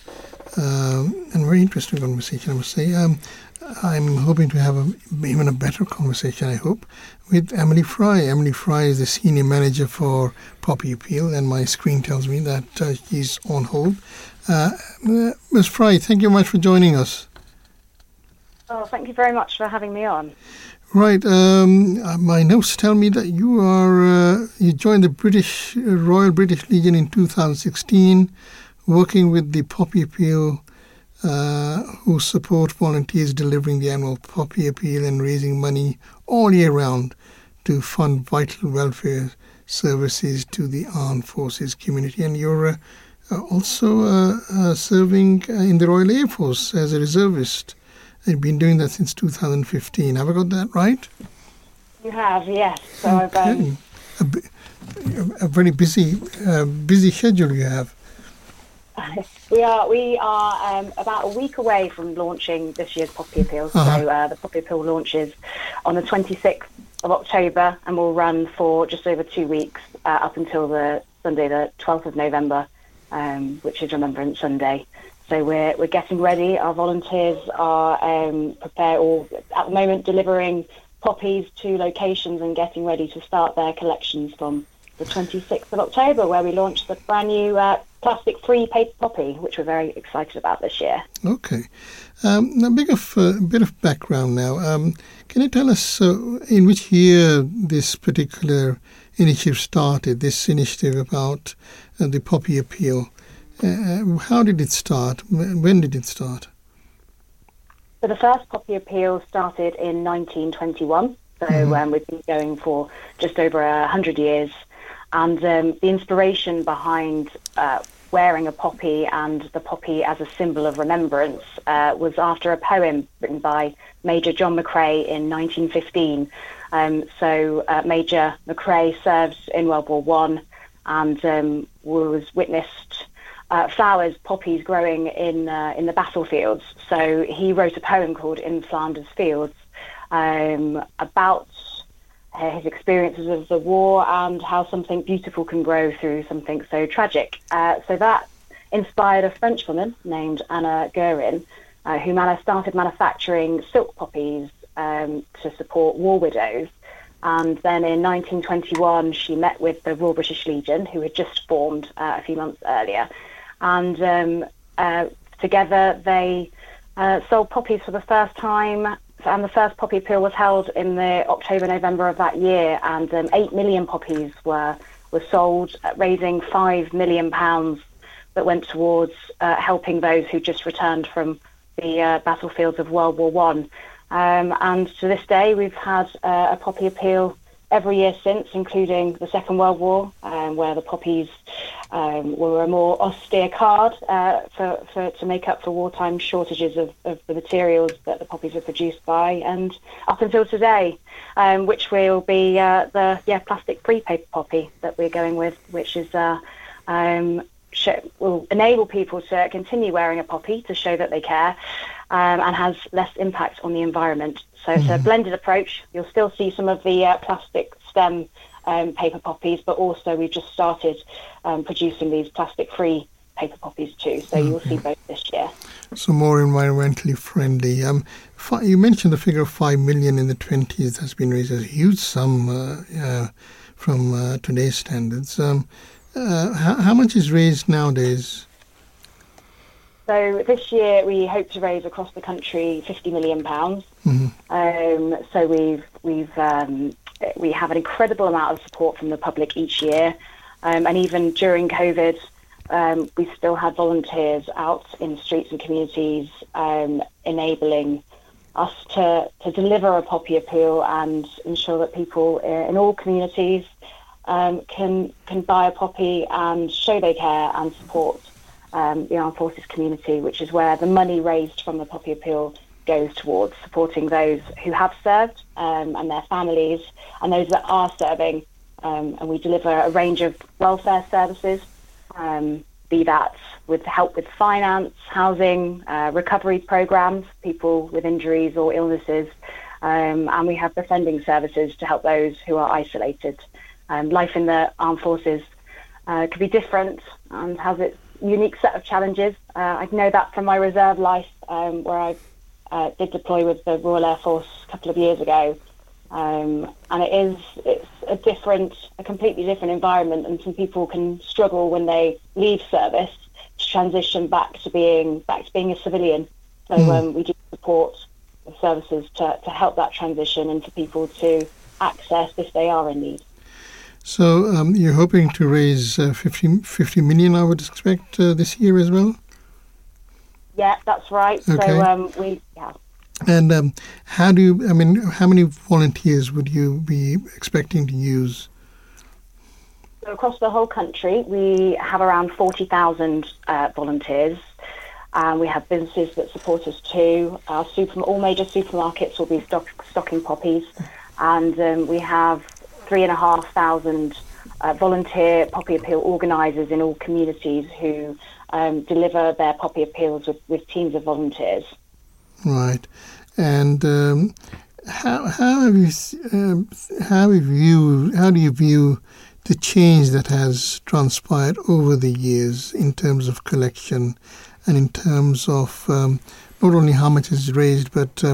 and very interesting conversation, I must say. Um, I'm hoping to have a, even a better conversation, I hope, with Emily Fry. Emily Fry is the senior manager for Poppy Appeal, and my screen tells me that she's on hold. Ms. Fry, thank you much for joining us. Oh, thank you very much for having me on. Right. Um, uh, my notes tell me that you are uh, you joined the British uh, Royal British Legion in 2016, working with the Poppy Appeal, uh, who support volunteers delivering the annual Poppy Appeal and raising money all year round to fund vital welfare services to the armed forces community. And you're uh, also serving in the Royal Air Force as a reservist. They've been doing that since 2015. Have I got that right? You have, yes. So okay. I've, um... a, a, very busy, uh, busy schedule you have. (laughs) we are we are um, about a week away from launching this year's Poppy Appeal. Uh-huh. So uh, the Poppy Appeal launches on the 26th of October and will run for just over two weeks uh, up until the Sunday, the 12th of November, um, which is Remembrance Sunday. So we're, we're getting ready. Our volunteers are um, prepared, or at the moment delivering poppies to locations and getting ready to start their collections from the 26th of October, where we launched the brand new uh, plastic-free paper poppy, which we're very excited about this year. Okay. Um, now, bit of, uh, bit of background now. Um, can you tell us uh, in which year this particular initiative started, this initiative about uh, the poppy appeal? Uh, how did it start? When did it start? So the first Poppy Appeal started in 1921. So mm-hmm. um, we've been going for just over a hundred years, and um, the inspiration behind uh, wearing a poppy and the poppy as a symbol of remembrance uh, was after a poem written by Major John McCrae in 1915. Um, so uh, Major McCrae served in World War One and um, was witnessed uh, flowers, poppies growing in uh, in the battlefields. So he wrote a poem called "In Flanders Fields" um, about uh, his experiences of the war and how something beautiful can grow through something so tragic. Uh, so that inspired a French woman named Anna Guerin, uh, who started manufacturing silk poppies um, to support war widows. And then in 1921, she met with the Royal British Legion, who had just formed uh, a few months earlier, and um, uh, together they uh, sold poppies for the first time. And the first poppy appeal was held in the October, November of that year, and um, eight million poppies were were sold, raising five million pounds that went towards uh, helping those who just returned from the uh, battlefields of World War One. Um, and to this day, we've had uh, a poppy appeal every year since, including the Second World War, um, where the poppies um, were a more austere card uh, for, for, to make up for wartime shortages of, of, the materials that the poppies were produced by, and up until today, um, which will be uh, the yeah plastic-free paper poppy that we're going with, which is uh, um, will enable people to continue wearing a poppy to show that they care, um, and has less impact on the environment. So mm-hmm. it's a mm-hmm. blended approach. You'll still see some of the uh, plastic stem um, paper poppies, but also we've just started um, producing these plastic-free paper poppies too. So you'll see both this year. So more environmentally friendly. Um, you mentioned the figure of five million in the twenties has been raised as a huge sum uh, uh, from uh, today's standards. Um, uh, how, how much is raised nowadays? So this year we hope to raise across the country 50 million pounds. Mm-hmm. Um, so we've we've um, we have an incredible amount of support from the public each year, um, and even during COVID, um, we still had volunteers out in the streets and communities um, enabling us to, to deliver a poppy appeal and ensure that people in all communities um, can can buy a poppy and show they care and support um, the armed forces community, which is where the money raised from the poppy appeal goes towards supporting those who have served um, and their families and those that are serving. Um, and we deliver a range of welfare services, um, be that with help with finance, housing, uh, recovery programs, people with injuries or illnesses, um, and we have befriending services to help those who are isolated. Um, life in the armed forces uh, could be different and has its unique set of challenges. Uh, I know that from my reserve life, um, where I uh, did deploy with the Royal Air Force a couple of years ago. Um, and it is it's a different, a completely different environment, and some people can struggle when they leave service to transition back to being back to being a civilian. So mm. um, we do support services to, to help that transition and for people to access if they are in need. So um, you're hoping to raise uh, 50, 50 million, I would expect, uh, this year as well? Yeah, that's right. Okay. So um, we, yeah. And um, how do you, I mean, how many volunteers would you be expecting to use? So across the whole country, we have around 40,000 uh, volunteers. Um, we have businesses that support us too. Our super, all major supermarkets will be stock, stocking poppies. And um, we have three and a half thousand uh, volunteer poppy appeal organisers in all communities who um, deliver their poppy appeals with, with teams of volunteers. Right, and um, how how have you um, how have you how do you view the change that has transpired over the years in terms of collection and in terms of um, not only how much is raised but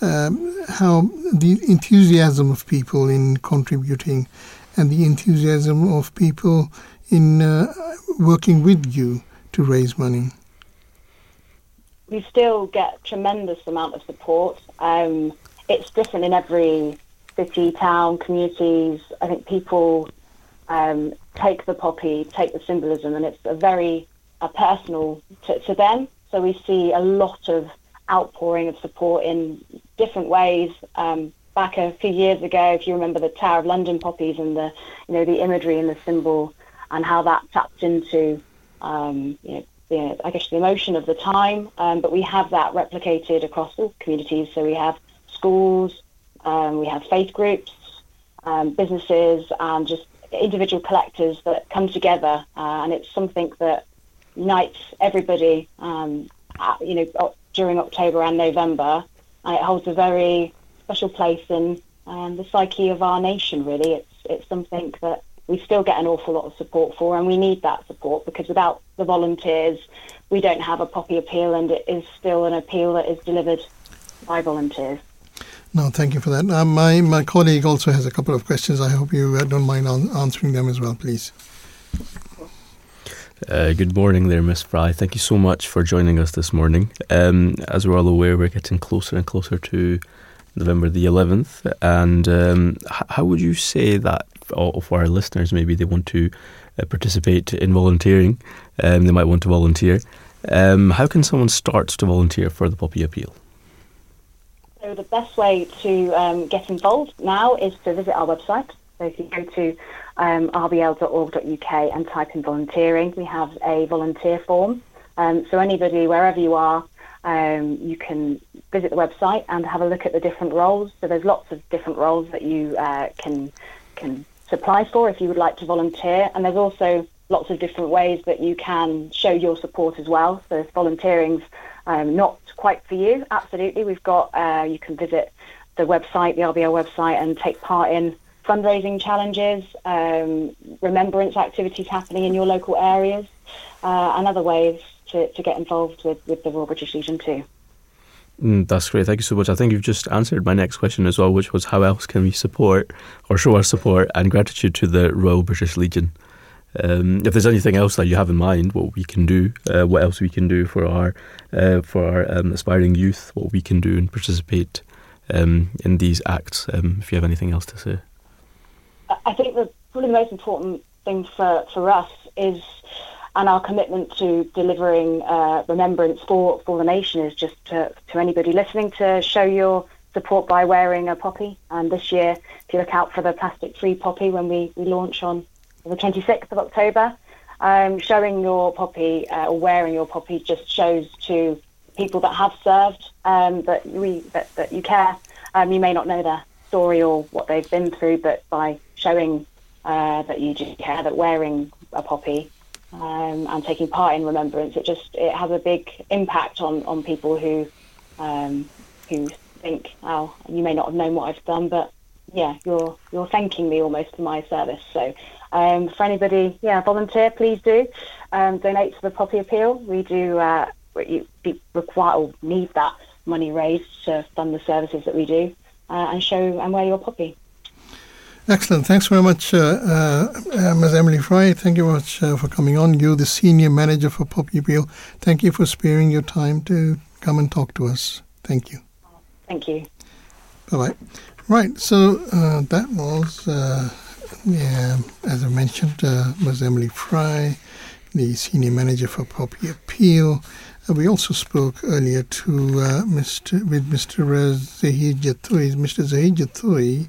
um, how the enthusiasm of people in contributing and the enthusiasm of people in uh, working with you to raise money? We still get tremendous amount of support. Um, it's different in every city, town, communities. I think people um, take the poppy, take the symbolism, and it's a very uh, personal to, to them. So we see a lot of outpouring of support in different ways. Um, back a few years ago, if you remember the Tower of London poppies and the, you know, the imagery and the symbol and how that tapped into, um, you know, the, I guess the emotion of the time. Um, but we have that replicated across all communities. So we have schools, um, we have faith groups, um, businesses, and just individual collectors that come together, uh, and it's something that unites everybody. Um, you know, during October and November, and it holds a very special place in um, the psyche of our nation. Really, it's it's something that we still get an awful lot of support for, and we need that support because without the volunteers, we don't have a poppy appeal, and it is still an appeal that is delivered by volunteers. No, thank you for that. Uh, my my colleague also has a couple of questions. I hope you uh, don't mind answering them as well, please. Uh, good morning there, Miss Fry. Thank you so much for joining us this morning. Um, as we're all aware, we're getting closer and closer to November the 11th. And um, how would you say that for our listeners, maybe they want to uh, participate in volunteering, um, they might want to volunteer. Um, how can someone start to volunteer for the Poppy Appeal? So the best way to um, get involved now is to visit our website. So if you go to um, rbl.org.uk and type in volunteering. We have a volunteer form. Um, so anybody, wherever you are, um, you can visit the website and have a look at the different roles. So there's lots of different roles that you uh, can can apply for if you would like to volunteer. And there's also lots of different ways that you can show your support as well. So if volunteering's um, not quite for you, absolutely, we've got uh, you can visit the website, the RBL website, and take part in fundraising challenges, um, remembrance activities happening in your local areas, uh, and other ways to, to get involved with, with the Royal British Legion too. Mm, that's great. Thank you so much. I think you've just answered my next question as well, which was how else can we support or show our support and gratitude to the Royal British Legion? Um, if there's anything else that you have in mind, what we can do, uh, what else we can do for our uh, for our um, aspiring youth, what we can do and participate um, in these acts. Um, if you have anything else to say. I think the probably the most important thing for, for us is and our commitment to delivering uh, remembrance for, for the nation is just to, to anybody listening to show your support by wearing a poppy. And this year, if you look out for the plastic-free poppy when we, we launch on the 26th of October, um, showing your poppy uh, or wearing your poppy just shows to people that have served um, that we that, that you care. Um, you may not know their story or what they've been through, but by showing uh, that you do care, that wearing a poppy um, and taking part in remembrance, it just it has a big impact on, on people who um, who think, oh, you may not have known what I've done, but yeah, you're you're thanking me almost for my service. So um, for anybody, yeah, volunteer, please do um, donate to the Poppy Appeal. We do uh, we require or need that money raised to fund the services that we do uh, and show and wear your poppy. Excellent. Thanks very much, uh, uh, Ms. Emily Fry. Thank you very much uh, for coming on. You're the senior manager for Poppy Appeal. Thank you for sparing your time to come and talk to us. Thank you. Thank you. Bye bye. Right. So uh, that was, uh, yeah, as I mentioned, uh, Ms. Emily Fry, the senior manager for Poppy Appeal. we also spoke earlier to Mr. with Mr. Zaheer Jatoi. Mr. Zaheer Jatoi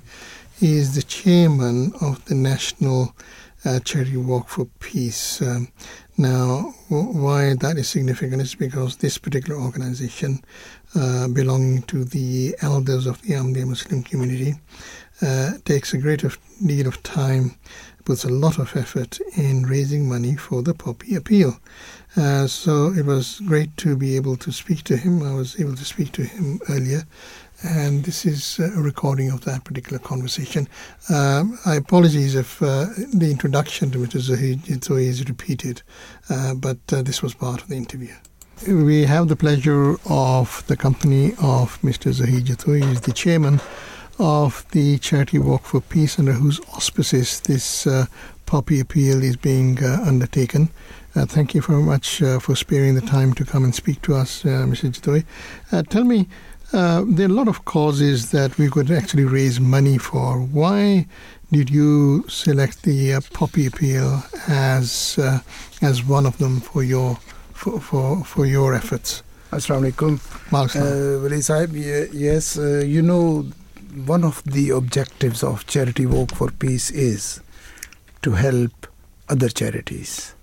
he is the chairman of the National uh, Charity Walk for Peace. Um, now, w- why that is significant is because this particular organization, uh, belonging to the elders of the Ahmadiyya Muslim community, uh, takes a great of deal of time, puts a lot of effort in raising money for the Poppy Appeal. Uh, so it was great to be able to speak to him. I was able to speak to him earlier and this is a recording of that particular conversation. Um, I apologize if uh, the introduction to Mr. Zaheer is repeated, uh, but uh, this was part of the interview. We have the pleasure of the company of Mr. Zaheer Jatoi. He is the chairman of the Charity Walk for Peace, under whose auspices this uh, poppy appeal is being uh, undertaken. Uh, thank you very much for sparing the time to come and speak to us, Mr. Jatoi. tell me, uh, there are a lot of causes that we could actually raise money for. Why did you select the uh, poppy appeal as uh, as one of them for your for for, for your efforts? Assalamu alaikum. Uh, yes, uh, you know, one of the objectives of Charity Walk for Peace is to help other charities,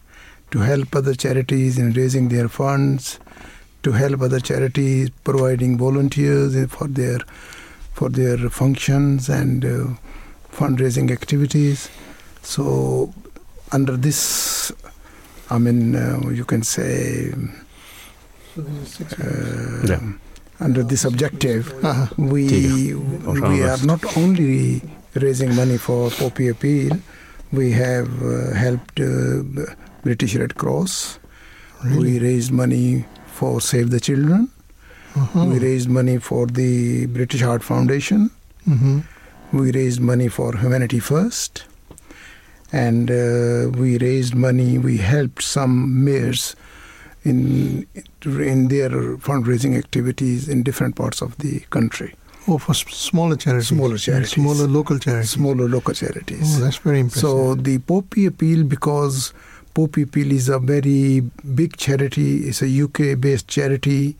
to help other charities in raising their funds, to help other charities providing volunteers for their for their functions and uh, fundraising activities. So under this, I mean, uh, you can say. Uh, yeah. Under this objective, (laughs) we we are not only raising money for Poppy Appeal, we have uh, helped uh, British Red Cross. Really? We raised money for Save the Children. Uh-huh. We raised money for the British Heart Foundation. Mm-hmm. We raised money for Humanity First. And uh, we raised money, we helped some mayors in, in their fundraising activities in different parts of the country. Oh, for smaller charities. Smaller charities. Smaller local charities. Smaller local charities. Oh, that's very impressive. So the Poppy appeal, because Poppy Appeal is a very big charity. It's a UK-based charity,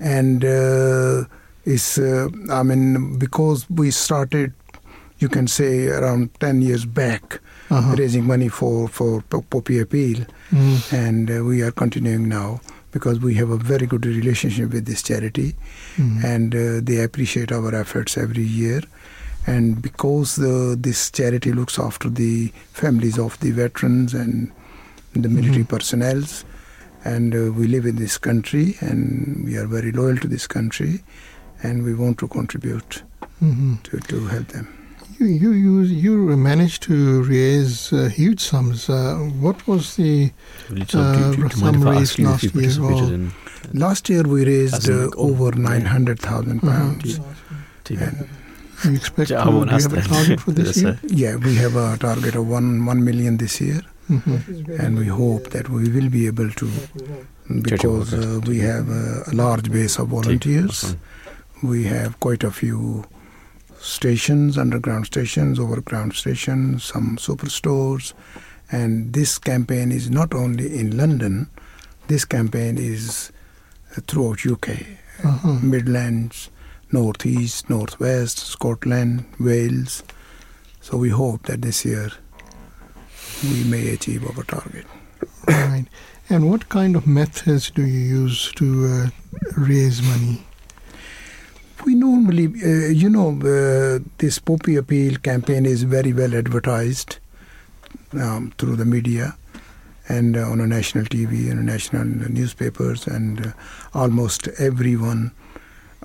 and uh, it's uh, I mean because we started, you can say around ten years back, uh-huh. raising money for for Poppy Appeal, mm. and uh, we are continuing now because we have a very good relationship with this charity, mm. and uh, they appreciate our efforts every year and because the, this charity looks after the families of the veterans and the military mm-hmm. personnel, and uh, we live in this country, and we are very loyal to this country, and we want to contribute mm-hmm. to, to help them. You, you, you, you managed to raise uh, huge sums. Uh, what was the uh, sum raised last year? last year we raised uh, over 900,000 uh-huh. pounds. You expect to, do you have a target for this (laughs) year? Yeah, we have a target of one one million this year. Mm-hmm. And we hope that we will be able to, because uh, we have a, a, large base of volunteers. We have quite a few stations, underground stations, overground stations, some superstores, And this campaign is not only in London, this campaign is throughout UK, uh-huh. Midlands, Northeast, Northwest, Scotland, Wales. So we hope that this year we may achieve our target. Right. And what kind of methods do you use to uh, raise money? We normally, uh, you know, uh, this Poppy Appeal campaign is very well advertised um, through the media and uh, on a national TV and national newspapers, and uh, almost everyone,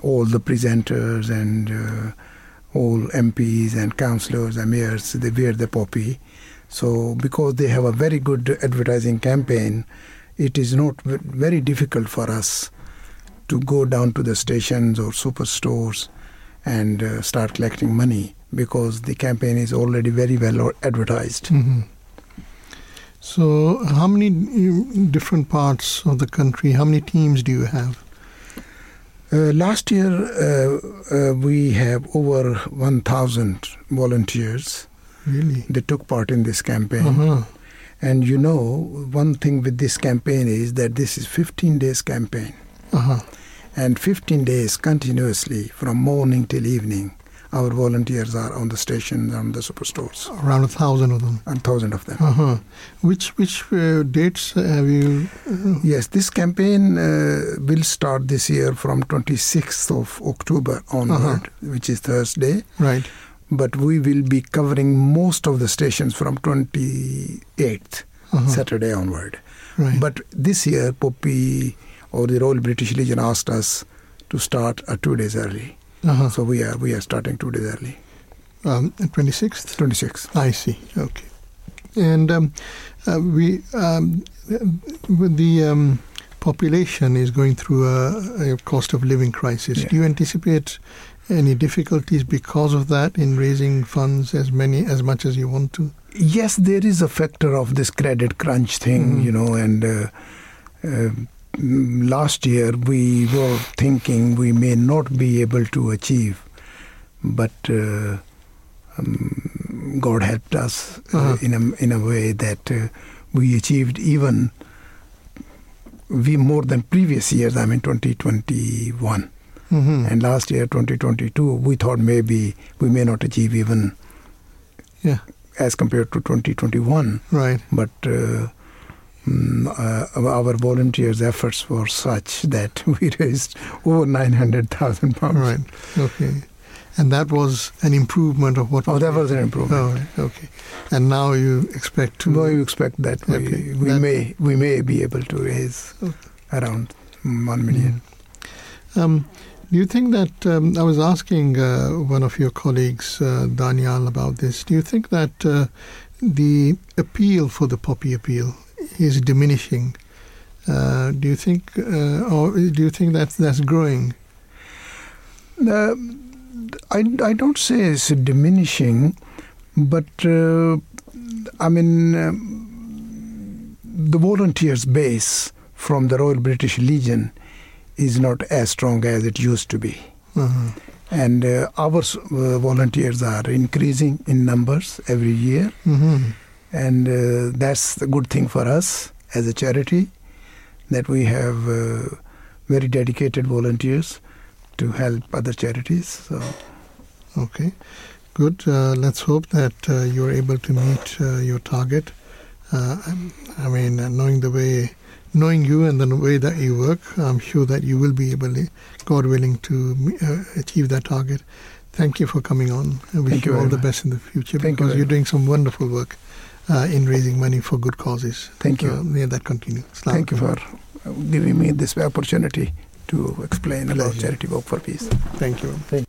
all the presenters and uh, all MPs and councillors and mayors, they wear the poppy. So, because they have a very good advertising campaign, it is not very difficult for us to go down to the stations or superstores and uh, start collecting money because the campaign is already very well advertised. Mm-hmm. So, how many uh, different parts of the country, how many teams do you have? Uh, last year, uh, uh, we have over 1,000 volunteers. Really? They took part in this campaign. Uh-huh. And you know, one thing with this campaign is that this is 15 days campaign. Uh-huh. And 15 days continuously from morning till evening our volunteers are on the stations and the superstores. Around a thousand of them. A thousand of them. Uh-huh. Which which uh, dates have you? Uh, yes, this campaign uh, will start this year from 26th of October onward, uh-huh. which is Thursday. Right. But we will be covering most of the stations from 28th uh-huh. Saturday onward. Right. But this year, Poppy or the Royal British Legion asked us to start uh, two days early. Uh-huh. So we are we are starting two days early. Um, 26th? 26th. I see. Okay. And um, uh, we um, with the um, population is going through a, a, cost of living crisis. Yeah. Do you anticipate any difficulties because of that in raising funds as many as much as you want to? Yes, there is a factor of this credit crunch thing, mm-hmm. you know, and uh, uh, last year we were thinking we may not be able to achieve, but uh, um, God helped us uh, uh-huh. in a in a way that uh, we achieved even we more than previous years. I mean, 2021. Mm-hmm. And last year, 2022, we thought maybe we may not achieve even yeah. as compared to 2021. Right. But uh, um, uh, our volunteers' efforts were such that (laughs) we raised over 900,000 pounds. Right, okay. And that was an improvement of what? Oh, that was an improvement. Oh, okay. And now you expect to? Now you expect that okay. we, we that may we may be able to raise okay. around one million. Mm. Um, do you think that um, I was asking uh, one of your colleagues, uh, Danayal, about this? Do you think that uh, the appeal for the poppy appeal is diminishing. Uh, do you think, uh, or do you think that that's growing? I, I don't say it's diminishing, but uh, I mean, um, the volunteers base from the Royal British Legion is not as strong as it used to be. Uh-huh. And uh, our uh, volunteers are increasing in numbers every year. Mm-hmm and uh, that's the good thing for us as a charity that we have uh, very dedicated volunteers to help other charities. So, okay, good. Uh, let's hope that uh, you're able to meet uh, your target. Uh, I mean, knowing the way, knowing you and the way that you work, I'm sure that you will be able, God willing, to achieve that target. Thank you for coming on. I wish Thank you, you all the much. best in the future Thank because you you're doing some wonderful work uh, in raising money for good causes. Thank you. Uh, may that continue. Thank you for giving me this opportunity to explain Pleasure. about Charity Walk for Peace. Thank you. Thank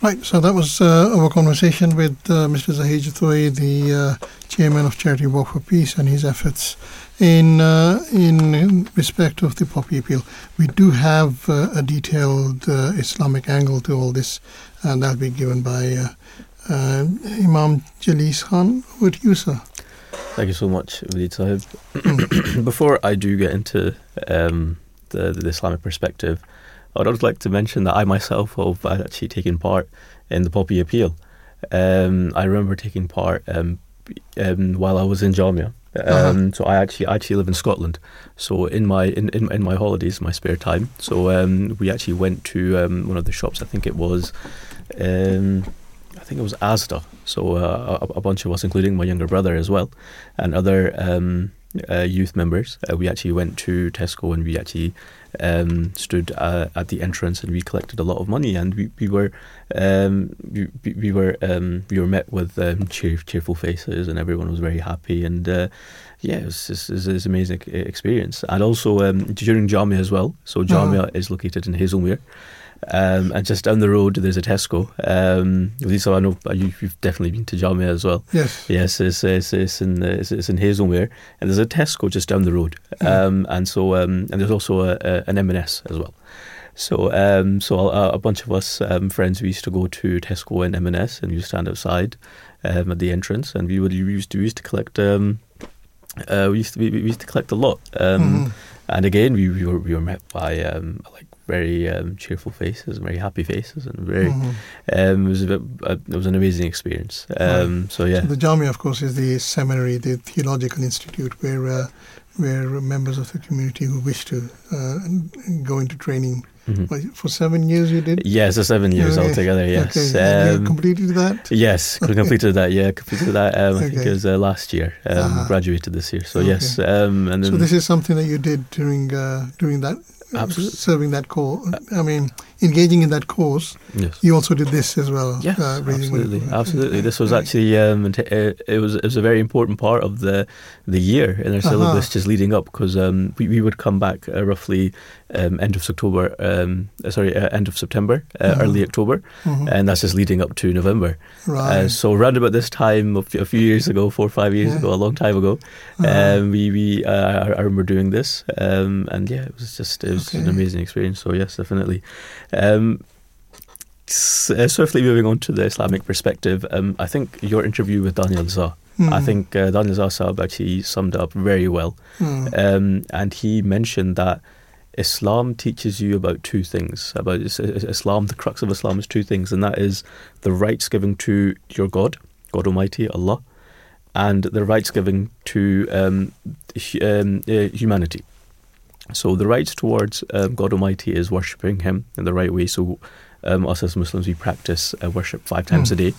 Right, so that was uh, our conversation with uh, Mr. Zaheer Jatoi, the uh, chairman of Charity Walk for Peace, and his efforts in uh, in respect of the poppy appeal. We do have uh, a detailed uh, Islamic angle to all this, and that'll be given by uh, Imam Jalees Khan. Over you, sir. Thank you so much, Waleed Sahib. (coughs) Before I do get into um, the, the Islamic perspective, I would like to mention that I myself have actually taken part in the Poppy Appeal. Um, I remember taking part um, um, while I was in Jamia. Uh-huh. Um, So I actually I actually live in Scotland. So in my in, in, in my holidays, my spare time, so um, we actually went to um, one of the shops. I think it was, um, I think it was Asda. So uh, a, a bunch of us, including my younger brother as well, and other um, uh, youth members, uh, we actually went to Tesco and we actually um, stood uh, at the entrance and we collected a lot of money and we, we were um, we, we- we were um, we were met with um, cheer, cheerful faces and everyone was very happy and uh, yeah it was, it was, it was an amazing experience. And also um, during Jamia as well. So Jamia is located in Haslemere um, and just down the road there's a Tesco. Um, Lisa I know you, you've definitely been to Jamia as well. Yes. Yes, it's, it's, it's in it's, it's in Haslemere, and there's a Tesco just down the road, um, and so um, and there's also a, a, an M&S as well. So um, so a, a bunch of us um, friends we used to go to Tesco and M&S, and we stand outside um, at the entrance, and we would we used to we used to collect um, uh, we used to we, we used to collect a lot, um, Mhm. and again we, we were we were met by um, like very um, cheerful faces, and very happy faces, and very Mhm. um, it was a bit, uh, it was an amazing experience. Um, So yeah. So the Jamia, of course, is the seminary, the theological institute where uh, where members of the community who wish to uh, go into training. Mhm. What, For seven years, you did. Yeah, so seven years Okay. altogether. Yes. Okay. and you Um, completed that. yes, completed that. Yeah, completed that. Um, I think it was uh, last year. Um, Uh-huh. Graduated this year. So Okay. yes. Um, and then So this is something that you did during uh, during that. Absolutely. Serving that call. I mean, engaging in that course. yes. You also did this as well. Yes, uh, absolutely, absolutely. This was actually um, it was it was a very important part of the the year in our Uh-huh. syllabus, just leading up because um, we we would come back uh, roughly um, end of October, um, uh, sorry, uh, end of September, uh, Mhm. early October, Mhm. and that's just leading up to November. Right. Uh, so around about this time, a few, a few years ago, four or five years Yeah. ago, a long time ago, Uh-huh. um, we we uh, I- I remember doing this, um, and yeah, it was just it was an amazing experience. So yes, definitely. Um, uh, swiftly moving on to the Islamic perspective, um, I think your interview with Danayal Zia, I Mhm. think uh, Danayal Zia Saab actually summed up very well, Mm. um, and he mentioned that. Islam teaches you about two things. About is- is- Islam, the crux of Islam is two things, and that is the rights given to your God, God Almighty, Allah, and the rights given to um, um, uh, humanity. So the rights towards um, God Almighty is worshipping Him in the right way. So um, us as Muslims, we practice uh, worship five times Mm. a day.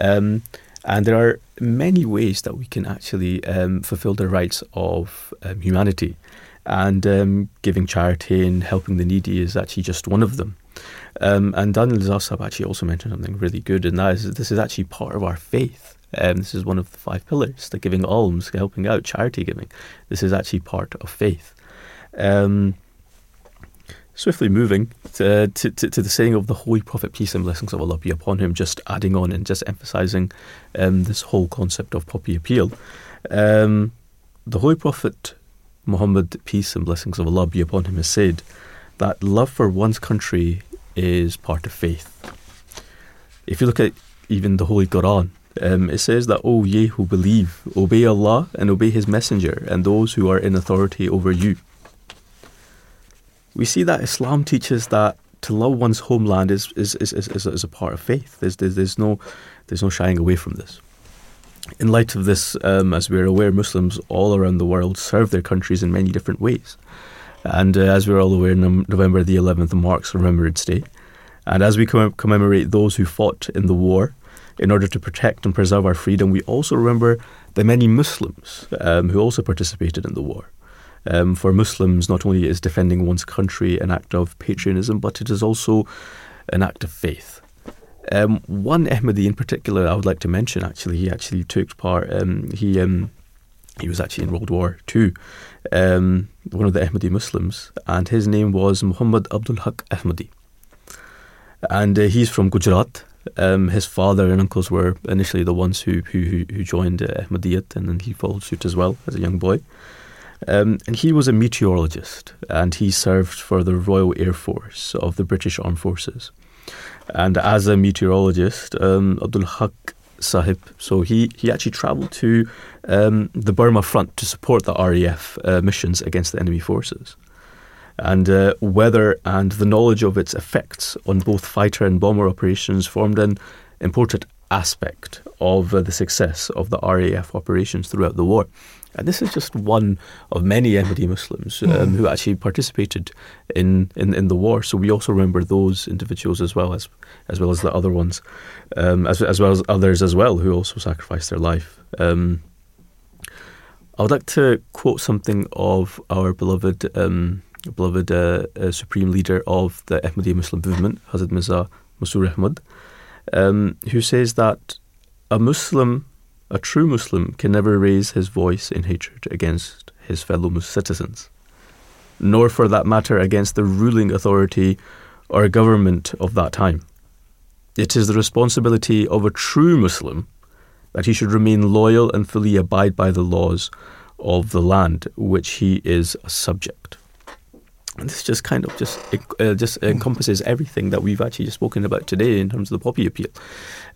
Um, and there are many ways that we can actually um, fulfill the rights of um, humanity. And um, giving charity and helping the needy is actually just one of them. Um, and Danayal Zasab actually also mentioned something really good, and that is that this is actually part of our faith. Um, this is one of the five pillars, the giving alms, helping out, charity giving. This is actually part of faith. Um, swiftly moving to, to, to, the saying of the Holy Prophet, peace and blessings of Allah be upon him, just adding on and just emphasizing um, this whole concept of poppy appeal. Um, the Holy Prophet Muhammad, peace and blessings of Allah be upon him, has said that love for one's country is part of faith. If you look at even the Holy Quran, um, it says that, O ye who believe, obey Allah and obey His Messenger and those who are in authority over you. We see that Islam teaches that to love one's homeland is, is, is, is, is, a part of faith. There's, there's, there's, no, there's no shying away from this. In light of this, um, as we're aware, Muslims all around the world serve their countries in many different ways. And uh, as we're all aware, Nov- November the 11th marks Remembrance Day. And as we commem- commemorate those who fought in the war in order to protect and preserve our freedom, we also remember the many Muslims um, who also participated in the war. Um, for Muslims, not only is defending one's country an act of patriotism, but it is also an act of faith. Um, one Ahmadi in particular, I would like to mention. Actually, he actually took part. Um, he um, he was actually in World War Two. Um, one of the Ahmadi Muslims, and his name was Muhammad Abdul Haq Ahmadi, and uh, he's from Gujarat. Um, his father and uncles were initially the ones who who, who joined uh, Ahmadiyyat, and then he followed suit as well as a young boy. Um, and he was a meteorologist, and he served for the Royal Air Force of the British Armed Forces. And as a meteorologist, um, Abdul Haq Sahib, so he, he actually travelled to um, the Burma front to support the RAF uh, missions against the enemy forces. And uh, weather and the knowledge of its effects on both fighter and bomber operations formed an important aspect of uh, the success of the RAF operations throughout the war. And this is just one of many Ahmadi Muslims um, mm. who actually participated in, in, in, the war. So we also remember those individuals as well as as well as the other ones, um, as as well as others as well who also sacrificed their life. Um, I would like to quote something of our beloved um, beloved uh, uh, supreme leader of the Ahmadiyya Muslim movement, Hazrat Mirza Masroor Ahmad, um, who says that a Muslim a true Muslim can never raise his voice in hatred against his fellow citizens, nor for that matter against the ruling authority or government of that time. It is the responsibility of a true Muslim that he should remain loyal and fully abide by the laws of the land which he is a subject. And this just kind of just uh, just encompasses everything that we've actually just spoken about today in terms of the poppy appeal.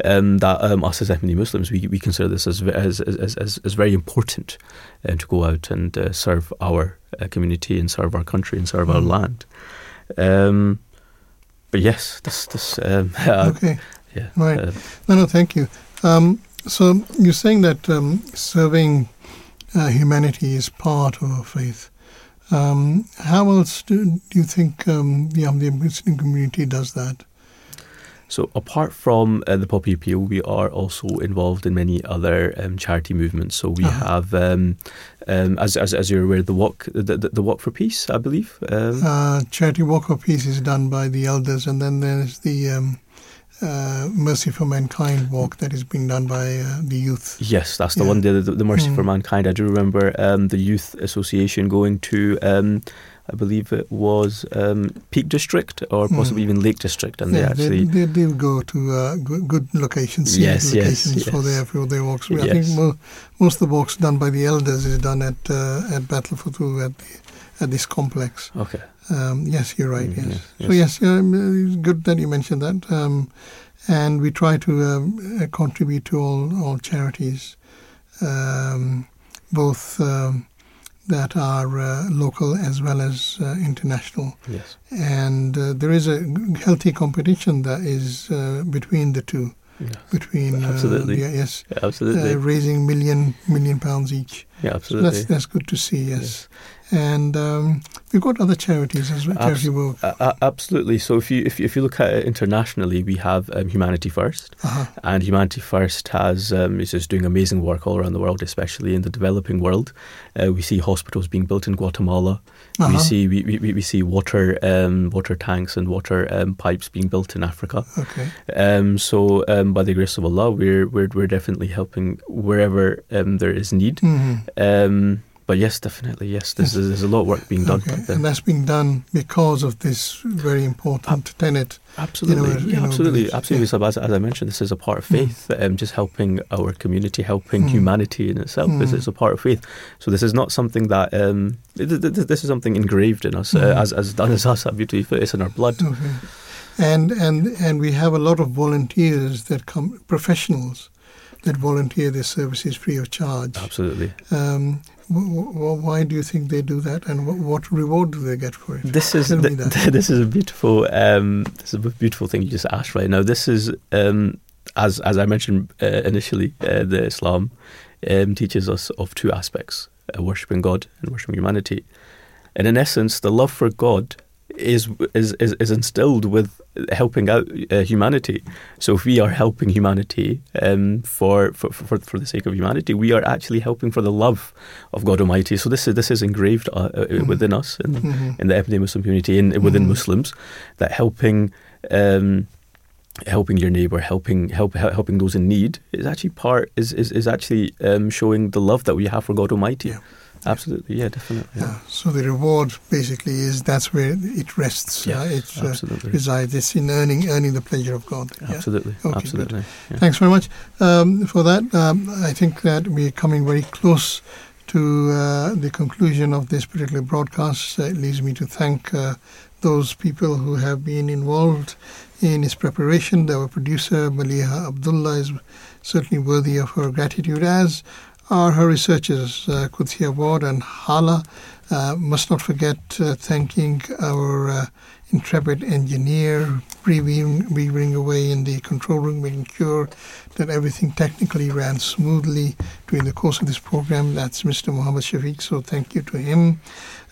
Um, that um, us as Ahmadi Muslims, we, we consider this as as, as, as, as very important uh, to go out and uh, serve our uh, community and serve our country and serve mm. our land. Um, but yes, this this um, (laughs) okay, yeah, right. Uh, no, no, thank you. Um, so you're saying that um, serving uh, humanity is part of our faith. Um, how else do, do you think um, the Muslim community does that? So, apart from uh, the Poppy Appeal, we are also involved in many other um, charity movements. So, we uh-huh. have, um, um, as, as, as you're aware, the walk the, the, the walk for peace, I believe. Um, uh, charity walk for peace is done by the elders, and then there's the um, uh, Mercy for Mankind walk that is being done by uh, the youth. Yes, that's the yeah. one, the, the, the Mercy mm. for Mankind. I do remember um, the Youth Association going to, um, I believe it was um, Peak District or hmm. possibly mm. even Lake District, and yeah, they actually. They, they, go to uh, good, good, locations, yes, locations yes, for, yes. Their, for their walks. Yes. I think mo- most of the walks done by the elders is done at, uh, at Baitul Futuh at, the, at this complex. Okay. Um, yes, you're right. Mm, yes. yes. So yes, um, it's good that you mentioned that. Um, and we try to um, uh, contribute to all all charities, um, both um, that are uh, local as well as uh, international. Yes. And uh, there is a healthy competition that is uh, between the two. Between absolutely, yeah, yes, yeah, absolutely, raising million million pounds each. Yeah, absolutely. So that's that's good to see. yes. yes and um, we've got other charities as well. Charity work. Uh, absolutely. So if you if you, if you look at it internationally, we have um, Humanity 1st uh-huh. and Humanity First has um, is just doing amazing work all around the world, especially in the developing world. Uh, we see hospitals being built in Guatemala. Uh-huh. We see we, we, we see water um, water tanks and water um, pipes being built in Africa. Okay. Um, so um, by the grace of Allah, we're we're, we're definitely helping wherever um, there is need. Mm-hmm. But yes, definitely, yes. There's, yes. there's a lot of work being done. Okay. And that's being done because of this very important tenet. Absolutely, you know, yeah, absolutely, know, absolutely. Yeah. So as, as, I mentioned, this is a part of hmm. faith. Mm. Um, just helping our community, helping mm. humanity in itself mm. is, is a part of faith. So this is not something that um, this is something engraved in us, uh, hmm. as as done as us. It's in our blood. Okay. And and and we have a lot of volunteers that come, professionals that volunteer their services free of charge. Absolutely. Um, why do you think they do that, and what reward do they get for it? This is (laughs) this is a beautiful um, this is a beautiful thing you just asked right now. This is um, as as I mentioned uh, initially, uh, the Islam um, teaches us of two aspects: uh, worshiping God and worshiping humanity. And in essence, the love for God is is is, is instilled with helping out uh, humanity. So if we are helping humanity um, for, for, for for the sake of humanity, we are actually helping for the love of God Almighty. So this is this is engraved uh, uh mm-hmm. within us in, mm-hmm. in the Ahmadi Muslim community and within mm-hmm. Muslims that helping. Um, helping your neighbor, helping help, helping those in need is actually part is is, is actually um, showing the love that we have for God Almighty. Yeah. Absolutely, yeah, definitely. Yeah. yeah. So the reward basically is that's where it rests. Yes, yeah, it uh, resides. It's in earning earning the pleasure of God. Absolutely, yeah? okay, absolutely. Yeah. Thanks very much um, for that. Um, I think that we're coming very close to uh, the conclusion of this particular broadcast. Uh, it leaves me to thank uh, those people who have been involved in its preparation. Our producer Maleeha Abdullah is certainly worthy of her gratitude as are her researchers, uh, Qudsia Ward and Haala. Uh, must not forget uh, thanking our uh, intrepid engineer, weaving away in the control room, making sure that everything technically ran smoothly during the course of this program. That's Mr. Muhammad Shafiq, so thank you to him.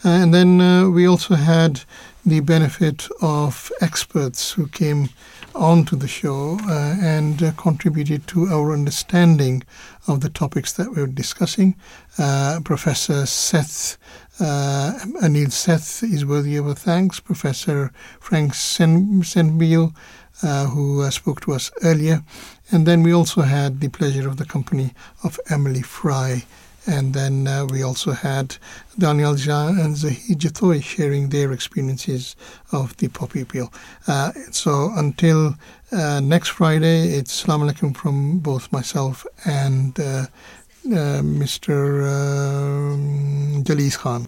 Uh, and then uh, we also had the benefit of experts who came onto the show uh, and uh, contributed to our understanding of the topics that we were discussing. Uh, Professor Seth uh, Anil Seth is worthy of our thanks. Professor Frank Sen- Sengpiel, uh, who uh, spoke to us earlier. And then we also had the pleasure of the company of Emily Fry. And then uh, we also had Danayal Jan and Zaheer Jatoi sharing their experiences of the poppy appeal. Uh, so until uh, next Friday, it's Salam Alaikum from both myself and uh, Mr. Uh, Jalees Khan.